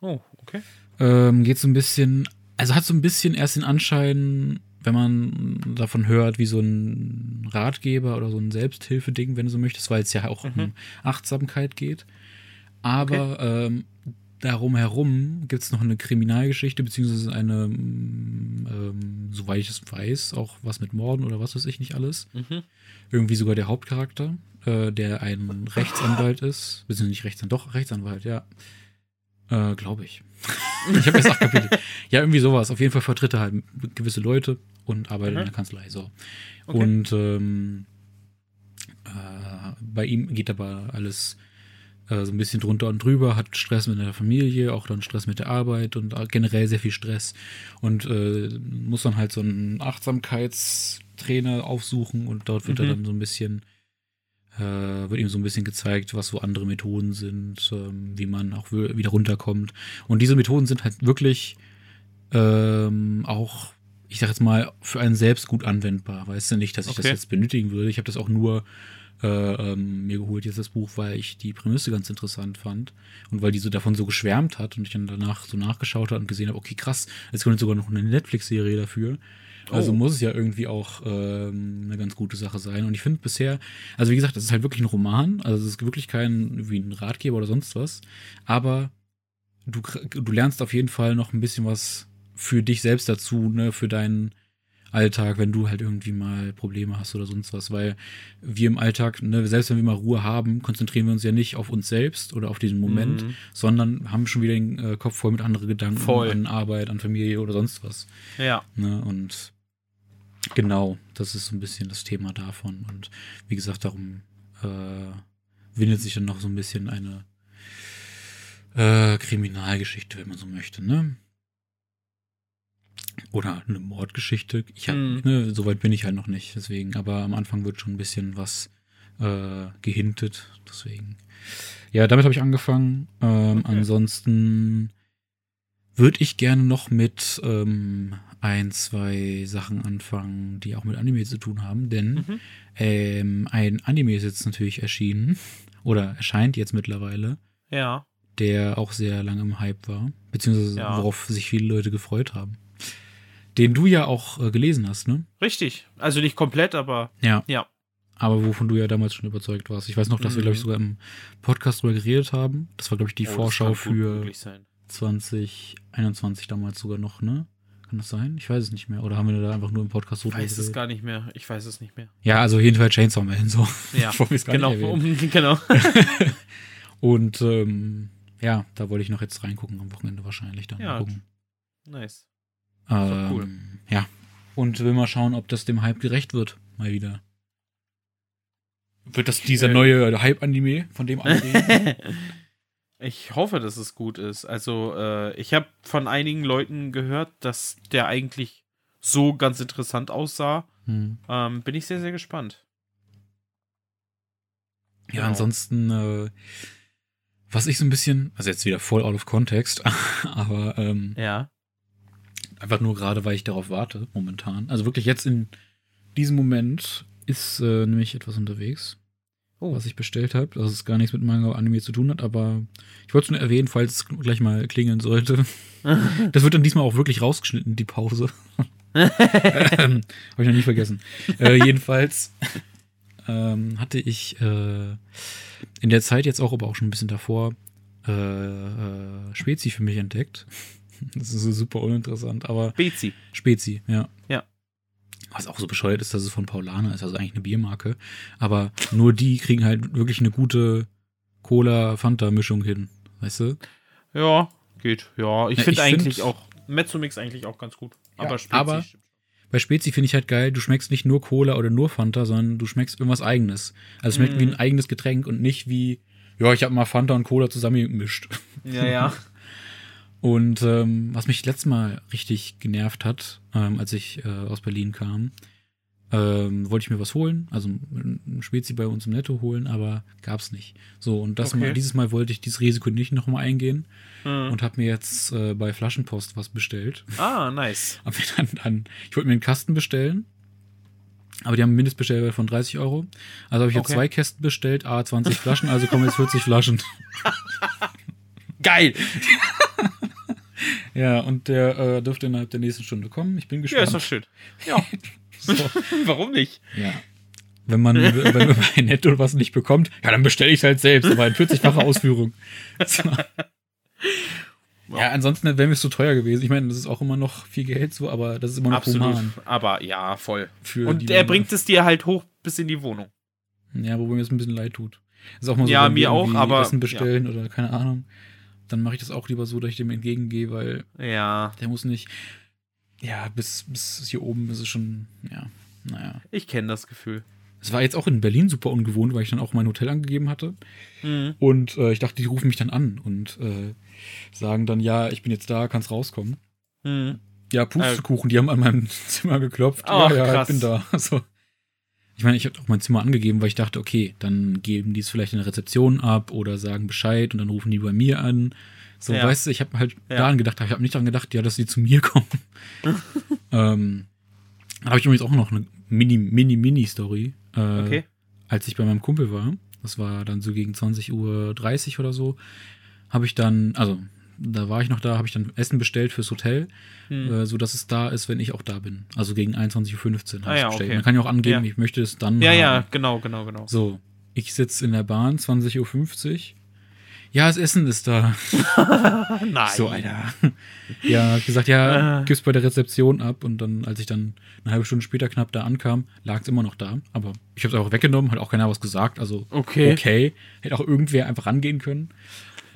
Oh, okay. Ähm, geht so ein bisschen, also hat so ein bisschen erst den Anschein, wenn man davon hört, wie so ein Ratgeber oder so ein Selbsthilfeding, wenn du so möchtest, weil es ja auch mhm. um Achtsamkeit geht. Aber okay. ähm, darum herum gibt es noch eine Kriminalgeschichte, beziehungsweise eine, ähm, soweit ich es weiß, auch was mit Morden oder was weiß ich nicht alles. Mhm. Irgendwie sogar der Hauptcharakter, äh, der ein Rechtsanwalt ist, beziehungsweise nicht Rechtsanwalt, doch Rechtsanwalt, ja. Äh, Glaube ich. ich habe jetzt acht Kapitel. Ja, irgendwie sowas. Auf jeden Fall vertritt er halt gewisse Leute und arbeitet mhm. in der Kanzlei. So. Okay. Und ähm, äh, bei ihm geht aber alles äh, so ein bisschen drunter und drüber, hat Stress mit der Familie, auch dann Stress mit der Arbeit und generell sehr viel Stress. Und äh, muss dann halt so einen Achtsamkeitstrainer aufsuchen und dort wird mhm. er dann so ein bisschen äh, wird ihm so ein bisschen gezeigt, was so andere Methoden sind, ähm, wie man auch wieder runterkommt. Und diese Methoden sind halt wirklich ähm, auch, ich sag jetzt mal, für einen selbst gut anwendbar. Weißt du nicht, dass ich okay. das jetzt benötigen würde. Ich habe das auch nur äh, ähm, mir geholt, jetzt das Buch, weil ich die Prämisse ganz interessant fand und weil die so davon so geschwärmt hat und ich dann danach so nachgeschaut habe und gesehen habe, okay, krass, es kommt sogar noch eine Netflix-Serie dafür. Also oh. muss es ja irgendwie auch ähm, eine ganz gute Sache sein. Und ich finde bisher, also wie gesagt, das ist halt wirklich ein Roman. Also es ist wirklich kein wie ein Ratgeber oder sonst was. Aber du, du lernst auf jeden Fall noch ein bisschen was für dich selbst dazu, ne, für deinen Alltag, wenn du halt irgendwie mal Probleme hast oder sonst was, weil wir im Alltag, ne, selbst wenn wir mal Ruhe haben, konzentrieren wir uns ja nicht auf uns selbst oder auf diesen Moment, mhm. sondern haben schon wieder den äh, Kopf voll mit anderen Gedanken voll. an Arbeit, an Familie oder sonst was. Ja. Ne, und Genau, das ist so ein bisschen das Thema davon. Und wie gesagt, darum äh, windet sich dann noch so ein bisschen eine äh, Kriminalgeschichte, wenn man so möchte, ne? Oder eine Mordgeschichte. Ich hab, mm. ne, so weit bin ich halt noch nicht, deswegen. Aber am Anfang wird schon ein bisschen was äh, gehintet, deswegen. Ja, damit habe ich angefangen. Ähm, okay. Ansonsten würde ich gerne noch mit ähm, ein, zwei Sachen anfangen, die auch mit Anime zu tun haben, denn mhm. ähm, ein Anime ist jetzt natürlich erschienen [laughs] oder erscheint jetzt mittlerweile. Ja. Der auch sehr lange im Hype war, beziehungsweise ja. worauf sich viele Leute gefreut haben. Den du ja auch äh, gelesen hast, ne? Richtig. Also nicht komplett, aber ja. ja. Aber wovon du ja damals schon überzeugt warst. Ich weiß noch, dass mhm. wir, glaube ich, sogar im Podcast drüber geredet haben. Das war, glaube ich, die oh, Vorschau für 2021 damals sogar noch, ne? Kann das sein? Ich weiß es nicht mehr. Oder haben wir da einfach nur im Podcast so Ich weiß es gar nicht mehr. Ich weiß es nicht mehr. Ja, also jedenfalls Chainsaw Man, so. [laughs] Ja, genau. Um, genau. [laughs] Und ähm, ja, da wollte ich noch jetzt reingucken am Wochenende wahrscheinlich dann. Ja, gucken. nice. Ähm, cool. Ja. Und will mal schauen, ob das dem Hype gerecht wird. Mal wieder. Wird das dieser äh, neue Hype-Anime, von dem alle? [laughs] Ich hoffe, dass es gut ist. Also, äh, ich habe von einigen Leuten gehört, dass der eigentlich so ganz interessant aussah. Hm. Ähm, bin ich sehr, sehr gespannt. Ja, genau. ansonsten, äh, was ich so ein bisschen, also jetzt wieder voll out of context, [laughs] aber ähm, ja. Einfach nur gerade, weil ich darauf warte, momentan. Also wirklich jetzt in diesem Moment ist äh, nämlich etwas unterwegs, oh. was ich bestellt habe. Das ist gar nichts mit Manga Anime zu tun hat, aber ich wollte es nur erwähnen, falls es gleich mal klingeln sollte. [laughs] das wird dann diesmal auch wirklich rausgeschnitten, die Pause. ähm, Habe ich noch nie vergessen. Äh, jedenfalls ähm, hatte ich äh, in der Zeit jetzt auch, aber auch schon ein bisschen davor, äh, äh, Spezi für mich entdeckt. Das ist so super uninteressant, aber. Spezi. Spezi, ja. Ja. Was auch so bescheuert ist, dass es von Paulana ist, also eigentlich eine Biermarke. Aber nur die kriegen halt wirklich eine gute Cola-Fanta-Mischung hin. Weißt du? Ja, geht. Ja, ich ja, finde eigentlich find, auch Mezzomix eigentlich auch ganz gut. Aber ja, Spezi aber bei Spezi finde ich halt geil, du schmeckst nicht nur Cola oder nur Fanta, sondern du schmeckst irgendwas eigenes. Also es schmeckt mm. wie ein eigenes Getränk und nicht wie, ja, ich habe mal Fanta und Cola zusammengemischt. Ja, ja. [laughs] und ähm, was mich letztes Mal richtig genervt hat, ähm, als ich äh, aus Berlin kam, ähm, wollte ich mir was holen, also ein Spezi bei uns im Netto holen, aber gab's nicht. So, und das okay. mal, dieses Mal wollte ich dieses Risiko nicht nochmal eingehen mhm. und habe mir jetzt äh, bei Flaschenpost was bestellt. Ah, nice. [laughs] Hab mir dann, dann, ich wollte mir einen Kasten bestellen, aber die haben einen Mindestbestellwert von 30 Euro. Also habe ich jetzt okay. zwei Kästen bestellt, a 20 Flaschen, also kommen jetzt 40 Flaschen. [laughs] Geil! Ja, und der äh, dürfte innerhalb der nächsten Stunde kommen. Ich bin gespannt. Ja, ist doch schön. [laughs] Ja. So. [laughs] Warum nicht? Ja. Wenn man, wenn man bei Netto was nicht bekommt, ja, dann bestelle ich es halt selbst, aber in 40-facher Ausführung. So. Ja, ansonsten wäre mir es so teuer gewesen. Ich meine, das ist auch immer noch viel Geld so, aber das ist immer noch Absolut. human. Aber ja, voll. Und er bringt es dir halt hoch bis in die Wohnung. Ja, wobei mir das ein bisschen leid tut. Das ist auch mal so, ja, mir auch, aber Essen bestellen ja. oder keine Ahnung. Dann mache ich das auch lieber so, dass ich dem entgegengehe, weil ja. der muss nicht ja, bis, bis hier oben ist es schon, ja, naja. Ich kenne das Gefühl. Es war jetzt auch in Berlin super ungewohnt, weil ich dann auch mein Hotel angegeben hatte. Mhm. Und äh, ich dachte, die rufen mich dann an und äh, sagen dann, ja, ich bin jetzt da, kannst rauskommen. Mhm. Ja, Pustekuchen, äh, die haben an meinem [laughs] Zimmer geklopft. Oh, ja, ja, krass. ich bin da. [laughs] Also, ich meine, ich habe auch mein Zimmer angegeben, weil ich dachte, okay, dann geben die es vielleicht in der Rezeption ab oder sagen Bescheid und dann rufen die bei mir an. So, ja. weißt du, ich habe halt ja. daran gedacht, ich habe nicht daran gedacht, ja, dass sie zu mir [laughs] kommen. [laughs] ähm, da habe ich übrigens auch noch eine Mini, Mini, Mini-Story. Äh, okay. Als ich bei meinem Kumpel war, das war dann so gegen 20.30 Uhr oder so, habe ich dann, also da war ich noch da, habe ich dann Essen bestellt fürs Hotel, hm. äh, so dass es da ist, wenn ich auch da bin. Also gegen 21.15 Uhr ah, ja, bestellt. Okay. Man kann ja auch angeben, ja. ich möchte es dann. Ja, haben. ja, genau, genau, genau. So, ich sitze in der Bahn, 20.50 Uhr ja, das Essen ist da. [laughs] [laughs] Nein. So, Alter. Ja, hab gesagt, ja, gib's bei der Rezeption ab. Und dann, als ich dann eine halbe Stunde später knapp da ankam, lag es immer noch da. Aber ich habe es auch weggenommen, hat auch keiner was gesagt. Also, okay. okay. Hätte auch irgendwer einfach rangehen können.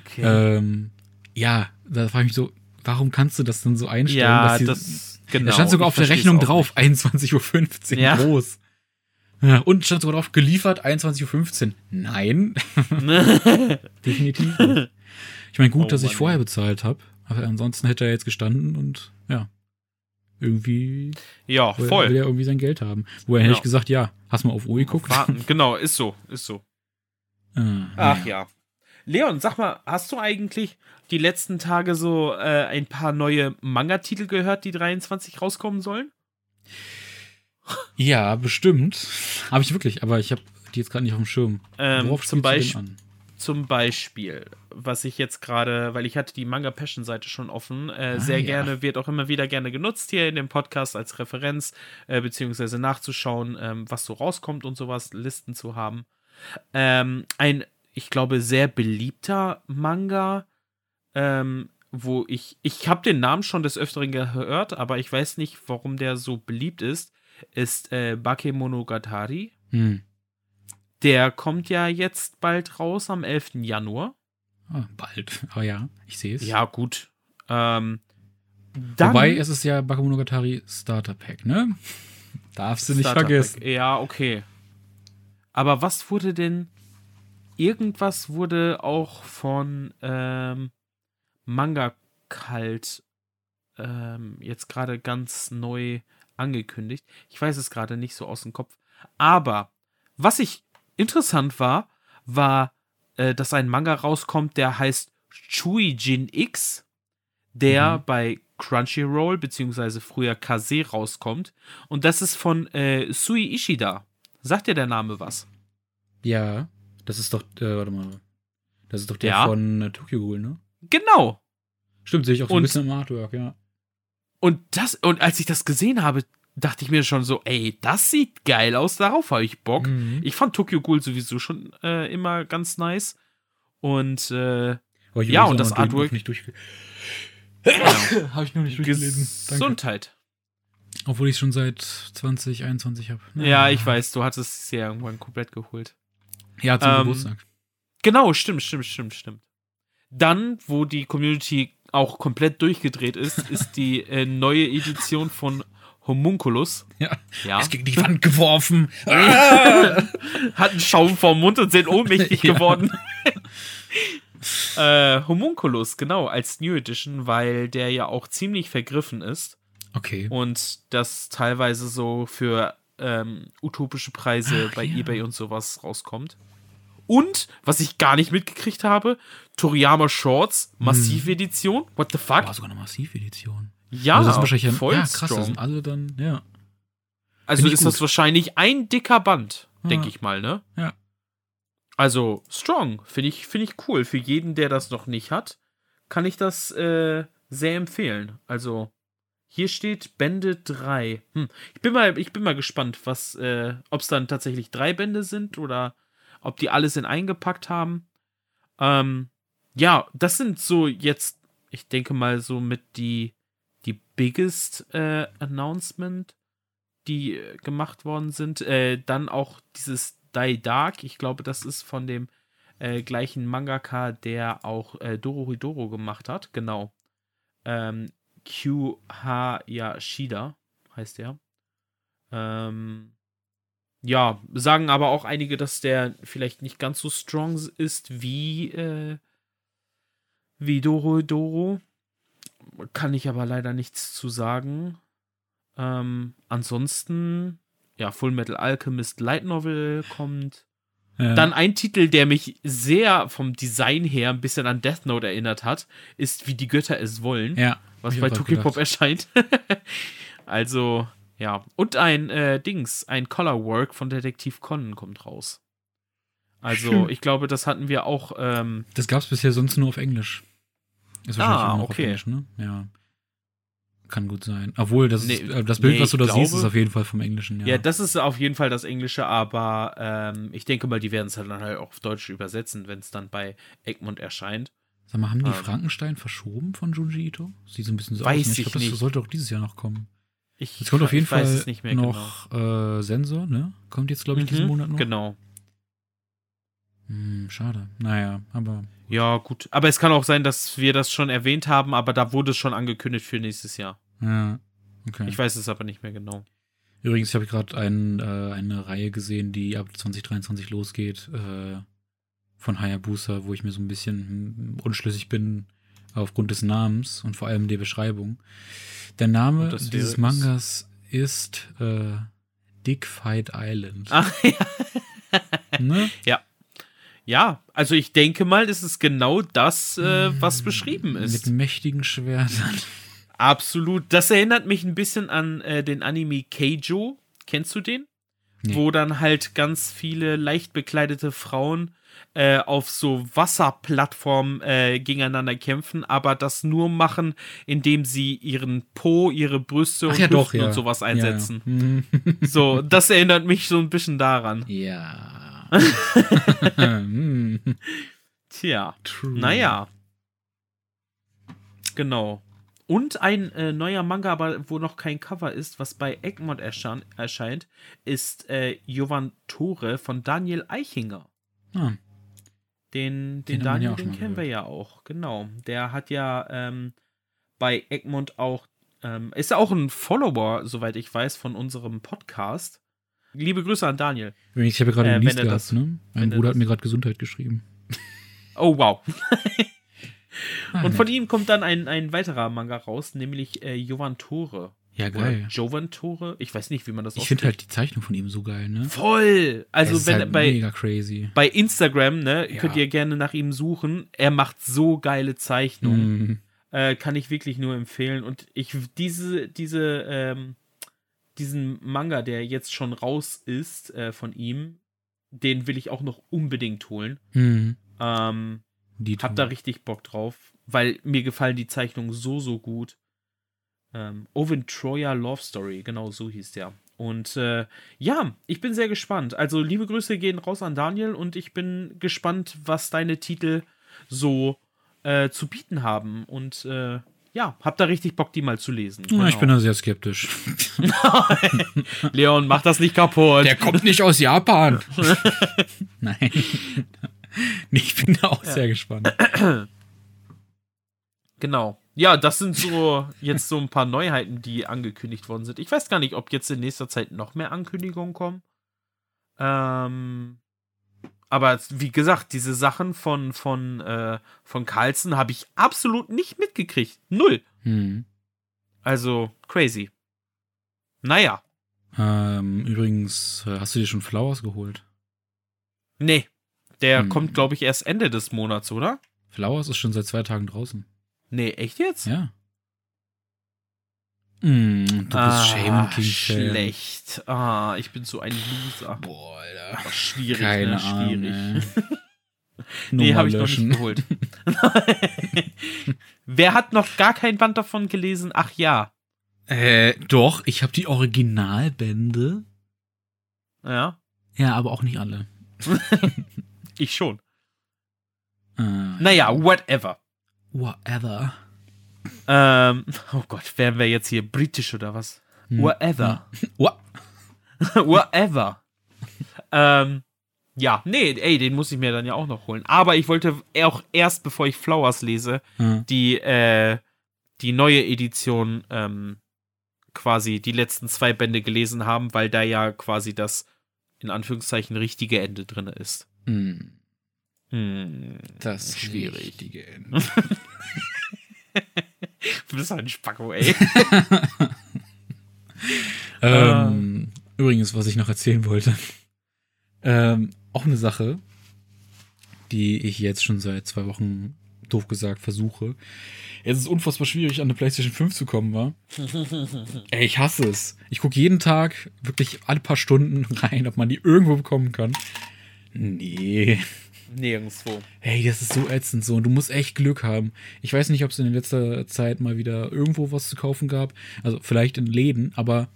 Okay. Ähm, ja, da frage ich mich so, warum kannst du das denn so einstellen? Ja, die, das, genau. Da stand sogar auf der Rechnung drauf, 21.15 Uhr ja. groß. Und stand sogar drauf, geliefert 21.15 Uhr. Nein. [laughs] Definitiv nicht. Ich meine, gut, oh, dass ich Mann, vorher bezahlt habe. Aber ansonsten hätte er jetzt gestanden und ja. Irgendwie. Ja, voll. Will er irgendwie sein Geld haben. Wo er genau. hätte ich gesagt, ja, hast mal auf Uhr geguckt? Warten. Genau, ist so, ist so. [laughs] Ah, Ach ja. ja. Leon, sag mal, hast du eigentlich die letzten Tage so äh, ein paar neue Manga-Titel gehört, die 23 rauskommen sollen? Ja, bestimmt. Habe ich wirklich, aber ich habe die jetzt gerade nicht auf dem Schirm. Ähm, Worauf zum, Beisp zum Beispiel, was ich jetzt gerade, weil ich hatte die Manga Passion Seite schon offen, äh, ah, sehr ja. gerne, wird auch immer wieder gerne genutzt hier in dem Podcast als Referenz, äh, beziehungsweise nachzuschauen, ähm, was so rauskommt und sowas, Listen zu haben. Ähm, ein, ich glaube, sehr beliebter Manga, ähm, wo ich, ich habe den Namen schon des Öfteren gehört, aber ich weiß nicht, warum der so beliebt ist ist äh, Bakemonogatari. Hm. Der kommt ja jetzt bald raus am 11. Januar. Oh, bald, aber ja, ich sehe es. Ja, gut. Ähm, dann, Wobei es ist ja Bakemonogatari Starter Pack, ne? [laughs] Darfst du nicht Starter vergessen. Pack. Ja, okay. Aber was wurde denn. Irgendwas wurde auch von ähm, Manga Kalt ähm, jetzt gerade ganz neu angekündigt. Ich weiß es gerade nicht so aus dem Kopf. Aber was ich interessant war, war, äh, dass ein Manga rauskommt, der heißt Chuijin X, der mhm. bei Crunchyroll, beziehungsweise früher Kase rauskommt. Und das ist von äh, Sui Ishida. Sagt dir der Name was? Ja, das ist doch, äh, warte mal. Das ist doch der Ja. von äh, Tokyo Ghoul, ne? Genau. Stimmt, sehe ich auch so ein Und- bisschen im Artwork, ja. Und das, und als ich das gesehen habe, dachte ich mir schon so, ey, das sieht geil aus, darauf habe ich Bock. Mhm. Ich fand Tokyo Ghoul sowieso schon äh, immer ganz nice. Und äh, ich Ja, und das Artwork- nicht durchge genau. [laughs] Habe ich noch nicht durchgelesen. Gesundheit. Obwohl ich schon seit 2021 habe. Ja, ich weiß, du hattest es ja irgendwann komplett geholt. Ja, zum Ähm, Geburtstag. Genau, stimmt, stimmt, stimmt, stimmt. Dann, wo die Community auch komplett durchgedreht ist, [laughs] ist die äh, neue Edition von Homunculus. Ja. Ja. Ist gegen die Wand geworfen. [laughs] Hat einen Schaum vorm Mund und sind ohnmächtig [laughs] Ja. geworden. äh, Homunculus, genau, als New Edition, weil der ja auch ziemlich vergriffen ist Okay. und das teilweise so für ähm, utopische Preise Ach, bei ja. eBay und sowas rauskommt. Und, was ich gar nicht mitgekriegt habe, Toriyama Shorts, Hm. Massiv-Edition. What the fuck? War sogar eine Massiv-Edition. Ja, also das ist wahrscheinlich ein, voll ja, krass, das sind alle dann, ja. Also Find ist das gut. wahrscheinlich ein dicker Band, Ja. denke ich mal, ne? Ja. Also, strong. Finde ich, finde ich cool. Für jeden, der das noch nicht hat, kann ich das äh, sehr empfehlen. Also, hier steht Bände 3. Hm. Ich, bin mal, ich bin mal gespannt, was, äh, ob es dann tatsächlich drei Bände sind oder ob die alles in eingepackt haben. Ähm, ja, das sind so jetzt, ich denke mal, so mit die, die biggest äh, Announcement, die äh, gemacht worden sind. Äh, dann auch dieses Die Dark. Ich glaube, das ist von dem äh, gleichen Mangaka, der auch äh, Dorohedoro gemacht hat. Genau. Ähm, Q Hayashida heißt der. Ähm, ja, sagen aber auch einige, dass der vielleicht nicht ganz so strong ist wie, äh, wie Dorohedoro. Kann ich aber leider nichts zu sagen. Ähm, ansonsten, ja, Full Metal Alchemist Light Novel kommt. ja. Dann ein Titel, der mich sehr vom Design her ein bisschen an Death Note erinnert hat, ist Wie die Götter es wollen, ja. Was bei Tokyopop gedacht. erscheint. [laughs] also, ja. Und ein äh, Dings, ein Colorwork von Detektiv Conan kommt raus. Also, Schön. ich glaube, das hatten wir auch. Ähm, Das gab's bisher sonst nur auf Englisch. Ist wahrscheinlich Ah, immer noch okay. auf Englisch, ne? Ja. Kann gut sein. Obwohl, das, Nee, ist, äh, das Bild, nee, was du da siehst, glaube- ist auf jeden Fall vom Englischen, ja. ja. das ist auf jeden Fall das Englische, aber ähm, ich denke mal, die werden es halt dann halt auch auf Deutsch übersetzen, wenn es dann bei Egmont erscheint. Sag mal, haben die Ähm. Frankenstein verschoben von Junji Ito? Sieht so ein bisschen so Weiß aus. ne? ich glaube, das sollte auch dieses Jahr noch kommen. Ich, Jetzt kommt auf jeden ich weiß Fall es nicht mehr genau. noch äh, Sensor, ne? Kommt jetzt, glaube ich, diesen Mhm, Monat noch. Genau. Hm, schade. Naja, aber Ja, gut. Aber es kann auch sein, dass wir das schon erwähnt haben, aber da wurde es schon angekündigt für nächstes Jahr. ja. Okay. Ich weiß es aber nicht mehr genau. Übrigens, ich habe gerade ein, äh, eine Reihe gesehen, die ab 2023 losgeht, äh, von Hayabusa, wo ich mir so ein bisschen hm, unschlüssig bin aufgrund des Namens und vor allem der Beschreibung. Der Name dieses es? Mangas ist äh, Dick Fight Island. Ach [laughs] ja. Ne? Ja, also ich denke mal, es ist genau das, äh, was beschrieben ist. Mit mächtigen Schwertern. Absolut. Das erinnert mich ein bisschen an äh, den Anime Keijo. Kennst du den? Nee. Wo dann halt ganz viele leicht bekleidete Frauen äh, auf so Wasserplattformen äh, gegeneinander kämpfen, aber das nur machen, indem sie ihren Po, ihre Brüste und ja, doch, ja. und sowas einsetzen. Ja. Mhm. [laughs] So, das erinnert mich so ein bisschen daran. ja. [laughs] Tja. True. Naja. Genau. Und ein äh, neuer Manga, aber wo noch kein Cover ist, was bei Egmont erschein erscheint, ist äh, Jovan Tore von Daniel Eichinger. Ah, Den, den, Den ja Daniel, den kennen wir ja auch, genau. Der hat ja ähm, bei Egmont auch, ähm, ist ja auch ein Follower, soweit ich weiß, von unserem Podcast. Liebe Grüße an Daniel. Ich habe gerade Äh, er gehabt, das- ne? Mein er Bruder hat mir gerade Gesundheit geschrieben. [laughs] Oh, wow. [laughs] Ah, Und von ihm kommt dann ein, ein weiterer Manga raus, nämlich äh, Jovan Tore. Ja, geil. Jovan Tore? Ich weiß nicht, wie man das Ich finde halt die Zeichnung von ihm so geil, ne? Voll! Also, wenn halt bei, mega crazy. bei Instagram, ne, Ja. könnt ihr gerne nach ihm suchen. Er macht so geile Zeichnungen. Mhm. Äh, kann ich wirklich nur empfehlen. Und ich, diese, diese, ähm, diesen Manga, der jetzt schon raus ist äh, von ihm, den will ich auch noch unbedingt holen. Mhm. Ähm, hab da richtig Bock drauf, weil mir gefallen die Zeichnungen so, so gut. Ähm, Owen Troyer Love Story, genau so hieß der. Und äh, ja, ich bin sehr gespannt. Also liebe Grüße gehen raus an Daniel und ich bin gespannt, was deine Titel so äh, zu bieten haben. Und äh, ja, hab da richtig Bock, die mal zu lesen. Genau. Ich bin da sehr skeptisch. [laughs] Leon, mach das nicht kaputt. Der kommt nicht aus Japan. [laughs] Nein. Ich bin da auch ja. sehr gespannt. Genau. Ja, das sind so jetzt so ein paar Neuheiten, die angekündigt worden sind. Ich weiß gar nicht, ob jetzt in nächster Zeit noch mehr Ankündigungen kommen. Ähm, aber wie gesagt, diese Sachen von, von, äh, von Carlson habe ich absolut nicht mitgekriegt. Null. Hm. Also, crazy. Naja. Ähm, übrigens, äh, hast du dir schon Flowers geholt? Nee. Der hm. kommt, glaube ich, erst Ende des Monats, oder? Flowers ist schon seit zwei Tagen draußen. Nee, echt jetzt? Ja. Mm, du bist ah, Shaman King Schlecht. Ah, ich bin so ein Loser. Boah, Alter. Oh, schwierig, ne? Keine ne? Schwierig. [laughs] nee, habe ich noch nicht geholt. [laughs] Wer hat noch gar kein Band davon gelesen? Ach ja. Äh, doch, ich habe die Originalbände. Ja. Ja, aber auch nicht alle. [laughs] ich schon. Äh, naja, whatever. Whatever. Ähm, oh Gott, wären wir jetzt hier britisch oder was? Hm. Whatever. What? [laughs] Whatever. ähm, ja, nee, ey, den muss ich mir dann ja auch noch holen. Aber ich wollte auch erst, bevor ich Flowers lese, hm. die, äh, die neue Edition ähm, quasi die letzten zwei Bände gelesen haben, weil da ja quasi das in Anführungszeichen richtige Ende drin ist. Hm. Hm, das schwierig. richtige Ende. [laughs] [laughs] du bist ein Spacko, ey. [laughs] ähm, uh. Übrigens, was ich noch erzählen wollte. Ähm, auch eine Sache, die ich jetzt schon seit zwei Wochen, doof gesagt, versuche. Es ist unfassbar schwierig, an eine PlayStation 5 zu kommen, wa? Ey, ich hasse es. Ich gucke jeden Tag wirklich alle paar Stunden rein, ob man die irgendwo bekommen kann. Nee. Nirgendwo. Hey, das ist so ätzend so. Und du musst echt Glück haben. Ich weiß nicht, ob es in letzter Zeit mal wieder irgendwo was zu kaufen gab. Also vielleicht in Läden, aber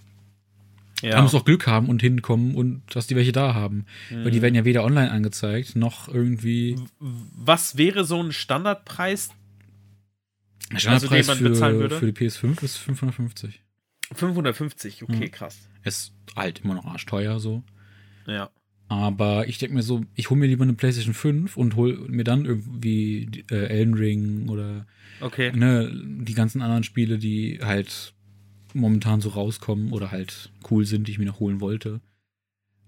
ja. da musst auch Glück haben und hinkommen und dass die welche da haben. Mhm. Weil die werden ja weder online angezeigt, noch irgendwie. Was wäre so ein Standardpreis? Der Standardpreis also, für, für die PS5 ist 550. 550, okay, mhm. krass. Ist halt immer noch arschteuer so. Ja. Aber ich denke mir so, ich hole mir lieber eine PlayStation 5 und hole mir dann irgendwie äh, Elden Ring oder okay. ne, die ganzen anderen Spiele, die halt momentan so rauskommen oder halt cool sind, die ich mir noch holen wollte.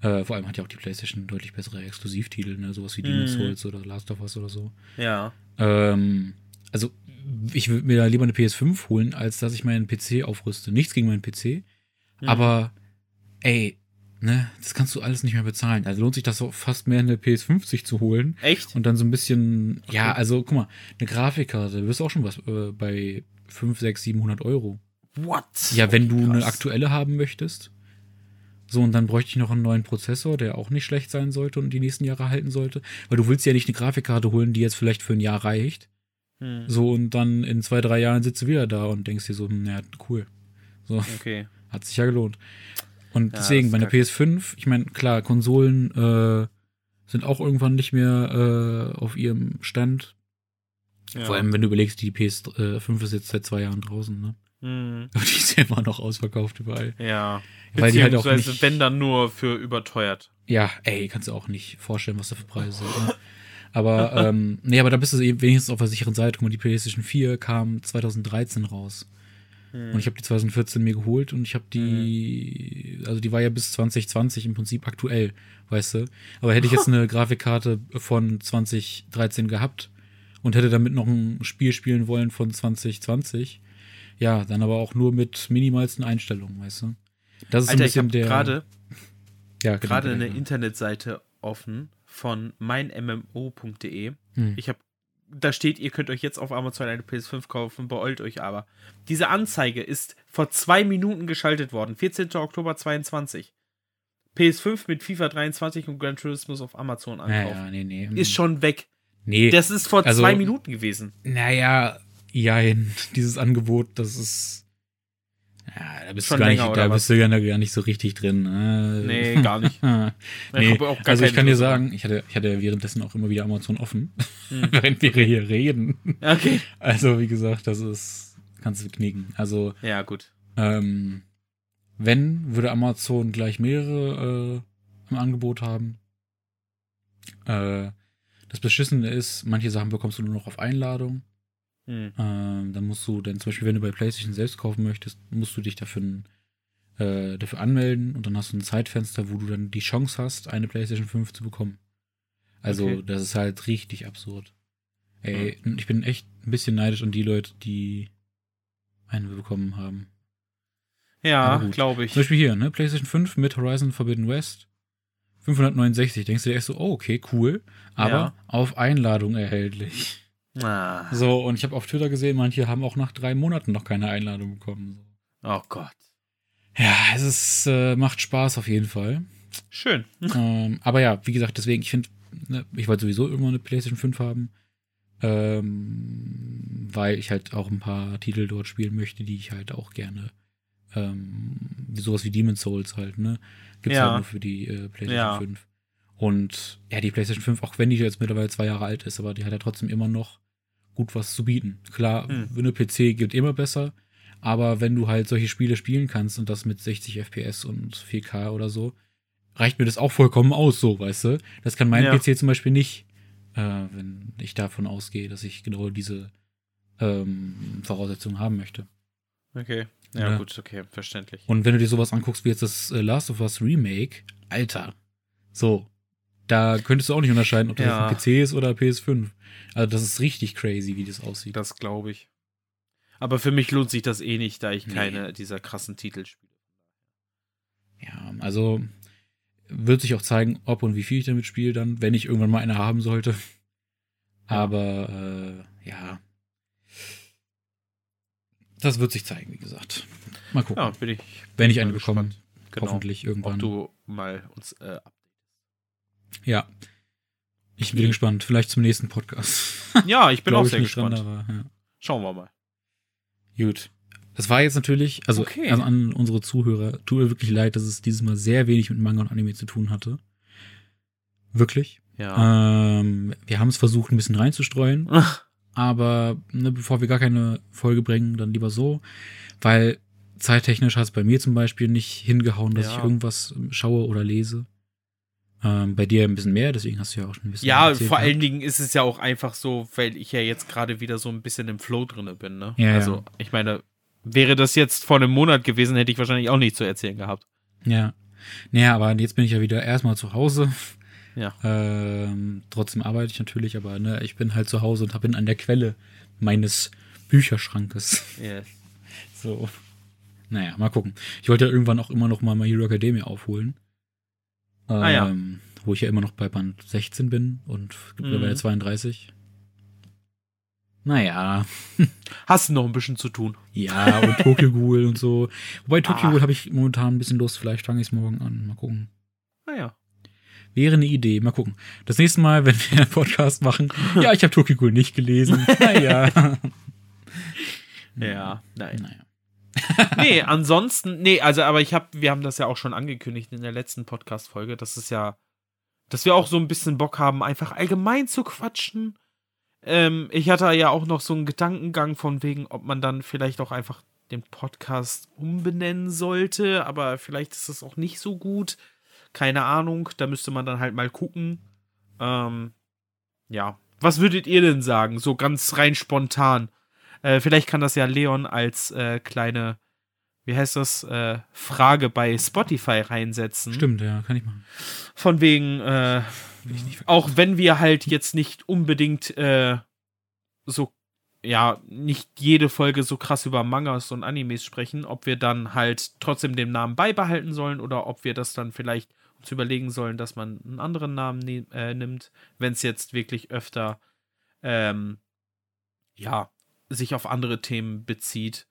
Äh, vor allem hat ja auch die PlayStation deutlich bessere Exklusivtitel, ne? sowas wie Demon's mm. Souls oder Last of Us oder so. Ja. Ähm, also ich würde mir da lieber eine PS5 holen, als dass ich meinen PC aufrüste. Nichts gegen meinen PC, mhm. aber ey, ne, das kannst du alles nicht mehr bezahlen. Also lohnt sich das auch fast mehr eine PS50 zu holen. Echt? Und dann so ein bisschen, okay. ja, also guck mal, eine Grafikkarte, du wirst auch schon was äh, bei 5, 6, 700 Euro. What? Ja, wenn du eine aktuelle haben möchtest. So, und dann bräuchte ich noch einen neuen Prozessor, der auch nicht schlecht sein sollte und die nächsten Jahre halten sollte. Weil du willst ja nicht eine Grafikkarte holen, die jetzt vielleicht für ein Jahr reicht. Hm. So, und dann in zwei, drei Jahren sitzt du wieder da und denkst dir so, naja, cool. So. Okay. Hat sich ja gelohnt. Und ja, deswegen, bei der PS5, ich meine, klar, Konsolen äh, sind auch irgendwann nicht mehr äh, auf ihrem Stand. Ja. Vor allem, wenn du überlegst, die PS5 ist jetzt seit zwei Jahren draußen, ne? Mhm. [laughs] Die ist ja immer noch ausverkauft überall. Ja. Weil die halt auch nicht, wenn dann nur für überteuert. Ja, ey, kannst du auch nicht vorstellen, was da für Preise sind. Ne? Aber, [laughs] ähm, nee, aber da bist du eben wenigstens auf der sicheren Seite. Guck mal, die PlayStation 4 kam 2013 raus. Und ich habe die 2014 mir geholt und ich habe die, mhm. also die war ja bis 2020 im Prinzip aktuell, weißt du. Aber hätte ich jetzt eine [laughs] Grafikkarte von 2013 gehabt und hätte damit noch ein Spiel spielen wollen von 2020, ja, dann aber auch nur mit minimalsten Einstellungen, weißt du. Das ist Alter, ein bisschen ich der. Gerade [laughs] ja, genau, gerade eine Internetseite offen von meinmmo.de. Hm. Ich habe da steht, ihr könnt euch jetzt auf Amazon eine PS5 kaufen, beäult euch aber. Diese Anzeige ist vor zwei Minuten geschaltet worden, 14. Oktober 22. PS5 mit FIFA 23 und Gran Turismo auf Amazon ankaufen. Ja, ja, nee, nee. Ist schon weg. Nee. Das ist vor also, zwei Minuten gewesen. Naja, ja, dieses Angebot, das ist. Ja, da bist Schon du gar länger, nicht, da bist du gar nicht so richtig drin. Ne? Nee, gar nicht. [laughs] nee, gar also ich kann dir sagen, ich hatte, ich hatte währenddessen auch immer wieder Amazon offen, hm. [laughs] während wir hier reden. Okay. Also, wie gesagt, das ist, kannst du knicken. Also. Ja, gut. Ähm, wenn, würde Amazon gleich mehrere äh, im Angebot haben. Äh, das Beschissene ist, manche Sachen bekommst du nur noch auf Einladung. Mhm. Ähm, dann musst du, denn zum Beispiel, wenn du bei PlayStation selbst kaufen möchtest, musst du dich dafür, äh, dafür anmelden und dann hast du ein Zeitfenster, wo du dann die Chance hast, eine PlayStation 5 zu bekommen. Also, okay. das ist halt richtig absurd. Ey, mhm. ich bin echt ein bisschen neidisch an die Leute, die eine bekommen haben. Ja, glaube ich. Zum Beispiel hier, ne? PlayStation 5 mit Horizon Forbidden West. 569. Denkst du dir echt so, oh, okay, cool. Aber ja. auf Einladung erhältlich. Ah. So, und ich habe auf Twitter gesehen, manche haben auch nach drei Monaten noch keine Einladung bekommen. Oh Gott. Ja, es ist, äh, macht Spaß auf jeden Fall. Schön. [laughs] Ähm, aber ja, wie gesagt, deswegen, ich finde, ne, ich wollte sowieso irgendwann eine PlayStation 5 haben. Ähm, weil ich halt auch ein paar Titel dort spielen möchte, die ich halt auch gerne ähm, sowas wie Demon's Souls halt, ne? Gibt's ja. halt nur für die äh, PlayStation ja. 5. Und ja, die PlayStation 5, auch wenn die jetzt mittlerweile zwei Jahre alt ist, aber die hat ja trotzdem immer noch gut was zu bieten. Klar, hm. wenn du PC geht immer besser, aber wenn du halt solche Spiele spielen kannst und das mit 60 FPS und 4K oder so, reicht mir das auch vollkommen aus, so, weißt du? Das kann mein ja. PC zum Beispiel nicht, äh, wenn ich davon ausgehe, dass ich genau diese ähm, Voraussetzungen haben möchte. Okay. Ja, ja, gut, okay, verständlich. Und wenn du dir sowas anguckst wie jetzt das äh, Last of Us Remake, Alter, so, da könntest du auch nicht unterscheiden, ob das ja. ein PC ist oder PS5. Also das ist richtig crazy, wie das aussieht. Das glaube ich. Aber für mich lohnt sich das eh nicht, da ich nee. keine dieser krassen Titel spiele. Ja, also wird sich auch zeigen, ob und wie viel ich damit spiele dann, wenn ich irgendwann mal eine haben sollte. Aber äh, ja, das wird sich zeigen, wie gesagt. Mal gucken. Ja, bin ich. Wenn ich eine bekomme, genau. hoffentlich irgendwann. Ob du mal uns äh, Ja. Ich bin gespannt. Vielleicht zum nächsten Podcast. [laughs] Ja, ich bin auch sehr gespannt. Dran, aber, ja. Schauen wir mal. Gut. Das war jetzt natürlich, also, okay. also an unsere Zuhörer, tut mir wirklich leid, dass es dieses Mal sehr wenig mit Manga und Anime zu tun hatte. Wirklich. Ja. Ähm, wir haben es versucht, ein bisschen reinzustreuen. Ach. Aber ne, bevor wir gar keine Folge bringen, dann lieber so. Weil zeittechnisch hat es bei mir zum Beispiel nicht hingehauen, dass ja. ich irgendwas schaue oder lese. Ähm, bei dir ein bisschen mehr, deswegen hast du ja auch schon ein bisschen. Ja, vor allen Dingen ist es ja auch einfach so, weil ich ja jetzt gerade wieder so ein bisschen im Flow drin bin. Ne? Ja, also, ja. ich meine, wäre das jetzt vor einem Monat gewesen, hätte ich wahrscheinlich auch nichts zu erzählen gehabt. Ja. Naja, aber jetzt bin ich ja wieder erstmal zu Hause. Ja. Ähm, trotzdem arbeite ich natürlich, aber ne, ich bin halt zu Hause und bin an der Quelle meines Bücherschrankes. Yes. [laughs] So. Naja, mal gucken. Ich wollte ja irgendwann auch immer noch mal My Hero Academia aufholen. Ähm, ah, ja. Wo ich ja immer noch bei Band 16 bin und mhm. bei 32. Naja. [laughs] Hast du noch ein bisschen zu tun. Ja, und Tokyo [laughs] Ghoul und so. Wobei Tokyo ah. Ghoul habe ich momentan ein bisschen Lust. Vielleicht fange ich es morgen an. Mal gucken. Naja. Wäre eine Idee. Mal gucken. Das nächste Mal, wenn wir einen Podcast machen, ja, ich habe Tokyo Ghoul nicht gelesen. [laughs] Naja. ja, nein. Naja. Nee, ansonsten, nee, also, aber ich habe, wir haben das ja auch schon angekündigt in der letzten Podcast-Folge, dass es ja, dass wir auch so ein bisschen Bock haben, einfach allgemein zu quatschen. Ähm, ich hatte ja auch noch so einen Gedankengang von wegen, ob man dann vielleicht auch einfach den Podcast umbenennen sollte, aber vielleicht ist das auch nicht so gut. Keine Ahnung, da müsste man dann halt mal gucken. Ähm, ja. Was würdet ihr denn sagen? So ganz rein spontan. Äh, vielleicht kann das ja Leon als äh, kleine, wie heißt das, äh, Frage bei Spotify reinsetzen. Stimmt, ja, kann ich machen. Von wegen, äh, auch wenn wir halt jetzt nicht unbedingt äh, so ja, nicht jede Folge so krass über Mangas und Animes sprechen, ob wir dann halt trotzdem den Namen beibehalten sollen oder ob wir das dann vielleicht uns überlegen sollen, dass man einen anderen Namen ne äh, nimmt, wenn es jetzt wirklich öfter ähm, ja, sich auf andere Themen bezieht.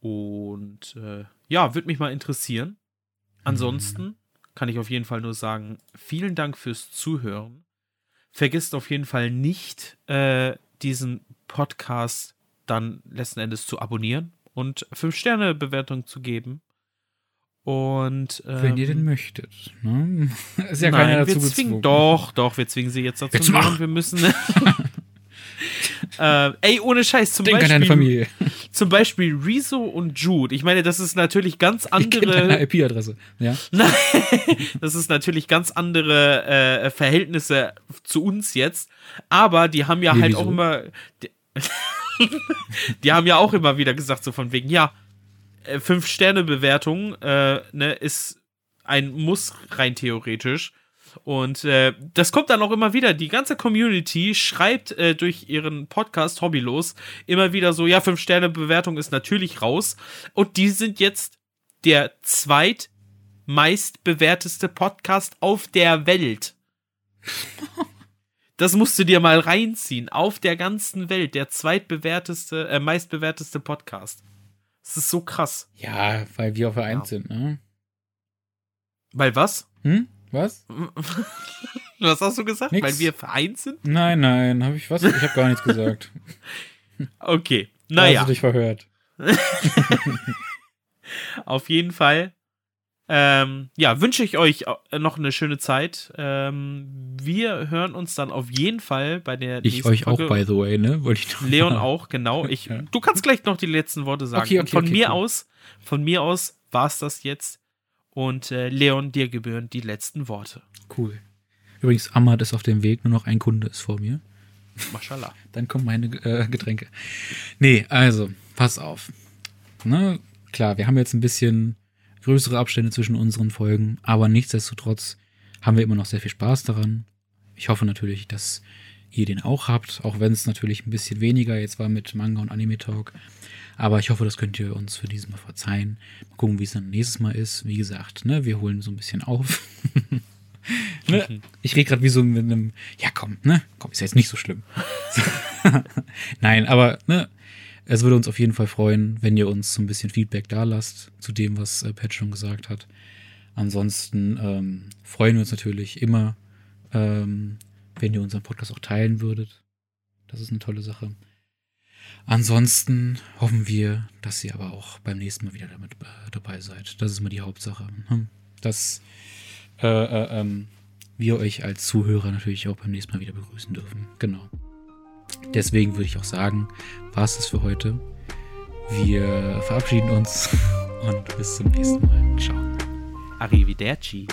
Und äh, ja, würde mich mal interessieren. Ansonsten mhm. kann ich auf jeden Fall nur sagen, vielen Dank fürs Zuhören. Vergisst auf jeden Fall nicht, äh, diesen Podcast dann letzten Endes zu abonnieren und 5-Sterne-Bewertung zu geben. Und ähm, wenn ihr denn ähm, möchtet, ne? [laughs] Ist ja nein, keiner dazu wir zwingen, Doch, doch, wir zwingen sie jetzt dazu. Jetzt machen. Wir müssen. [laughs] äh, ey, ohne Scheiß, zum Denk Beispiel. An deine Familie. Zum Beispiel Rezo und Jude. Ich meine, das ist natürlich ganz andere. IP-Adresse, ja. [laughs] Nein, das ist natürlich ganz andere äh, Verhältnisse zu uns jetzt. Aber die haben ja Wie, halt wieso? auch immer. Die, [laughs] die haben ja auch immer wieder gesagt, so von wegen, ja, äh, Fünf-Sterne-Bewertung äh, ne, ist ein Muss rein theoretisch. Und äh, das kommt dann auch immer wieder. Die ganze Community schreibt äh, durch ihren Podcast Hobbylos immer wieder so, ja, Fünf-Sterne-Bewertung ist natürlich raus. Und die sind jetzt der zweitmeistbewerteste Podcast auf der Welt. [laughs] Das musst du dir mal reinziehen. Auf der ganzen Welt der zweitbewerteste, äh, meistbewerteste Podcast. Das ist so krass. Ja, weil wir auf der ja. sind, ne? Weil was? Hm? Was? [laughs] was hast du gesagt? Nix. Weil wir vereint sind? Nein, nein, habe ich was? Ich habe gar nichts gesagt. [laughs] okay, naja. Hast du dich verhört? [laughs] auf jeden Fall. Ähm, ja, wünsche ich euch noch eine schöne Zeit. Ähm, wir hören uns dann auf jeden Fall bei der ich euch Folge. auch, by the way, ne? Wollte ich Leon auch, genau. Ich. Du kannst gleich noch die letzten Worte sagen. Okay, okay, von okay, mir cool. aus, von mir aus war es das jetzt. Und äh, Leon, dir gebühren die letzten Worte. Cool. Übrigens, Ahmad ist auf dem Weg, nur noch ein Kunde ist vor mir. Mashallah. [laughs] Dann kommen meine äh, Getränke. Nee, also, pass auf. Ne? Klar, wir haben jetzt ein bisschen größere Abstände zwischen unseren Folgen, aber nichtsdestotrotz haben wir immer noch sehr viel Spaß daran. Ich hoffe natürlich, dass ihr den auch habt, auch wenn es natürlich ein bisschen weniger jetzt war mit Manga und Anime Talk. Aber ich hoffe, das könnt ihr uns für dieses Mal verzeihen. Mal gucken, wie es dann nächstes Mal ist. Wie gesagt, ne, wir holen so ein bisschen auf. [laughs] ne? Ich rede gerade wie so mit einem, ja komm, ne, komm, ist ja jetzt nicht so schlimm. [laughs] Nein, aber ne, es würde uns auf jeden Fall freuen, wenn ihr uns so ein bisschen Feedback da lasst zu dem, was äh, Pat schon gesagt hat. Ansonsten ähm, freuen wir uns natürlich immer, ähm, wenn ihr unseren Podcast auch teilen würdet. Das ist eine tolle Sache. Ansonsten hoffen wir, dass ihr aber auch beim nächsten Mal wieder damit äh, dabei seid. Das ist mal die Hauptsache. Ne? Dass äh, äh, ähm, wir euch als Zuhörer natürlich auch beim nächsten Mal wieder begrüßen dürfen. Genau. Deswegen würde ich auch sagen, war es das für heute. Wir verabschieden uns [laughs] und bis zum nächsten Mal. Ciao. Arrivederci.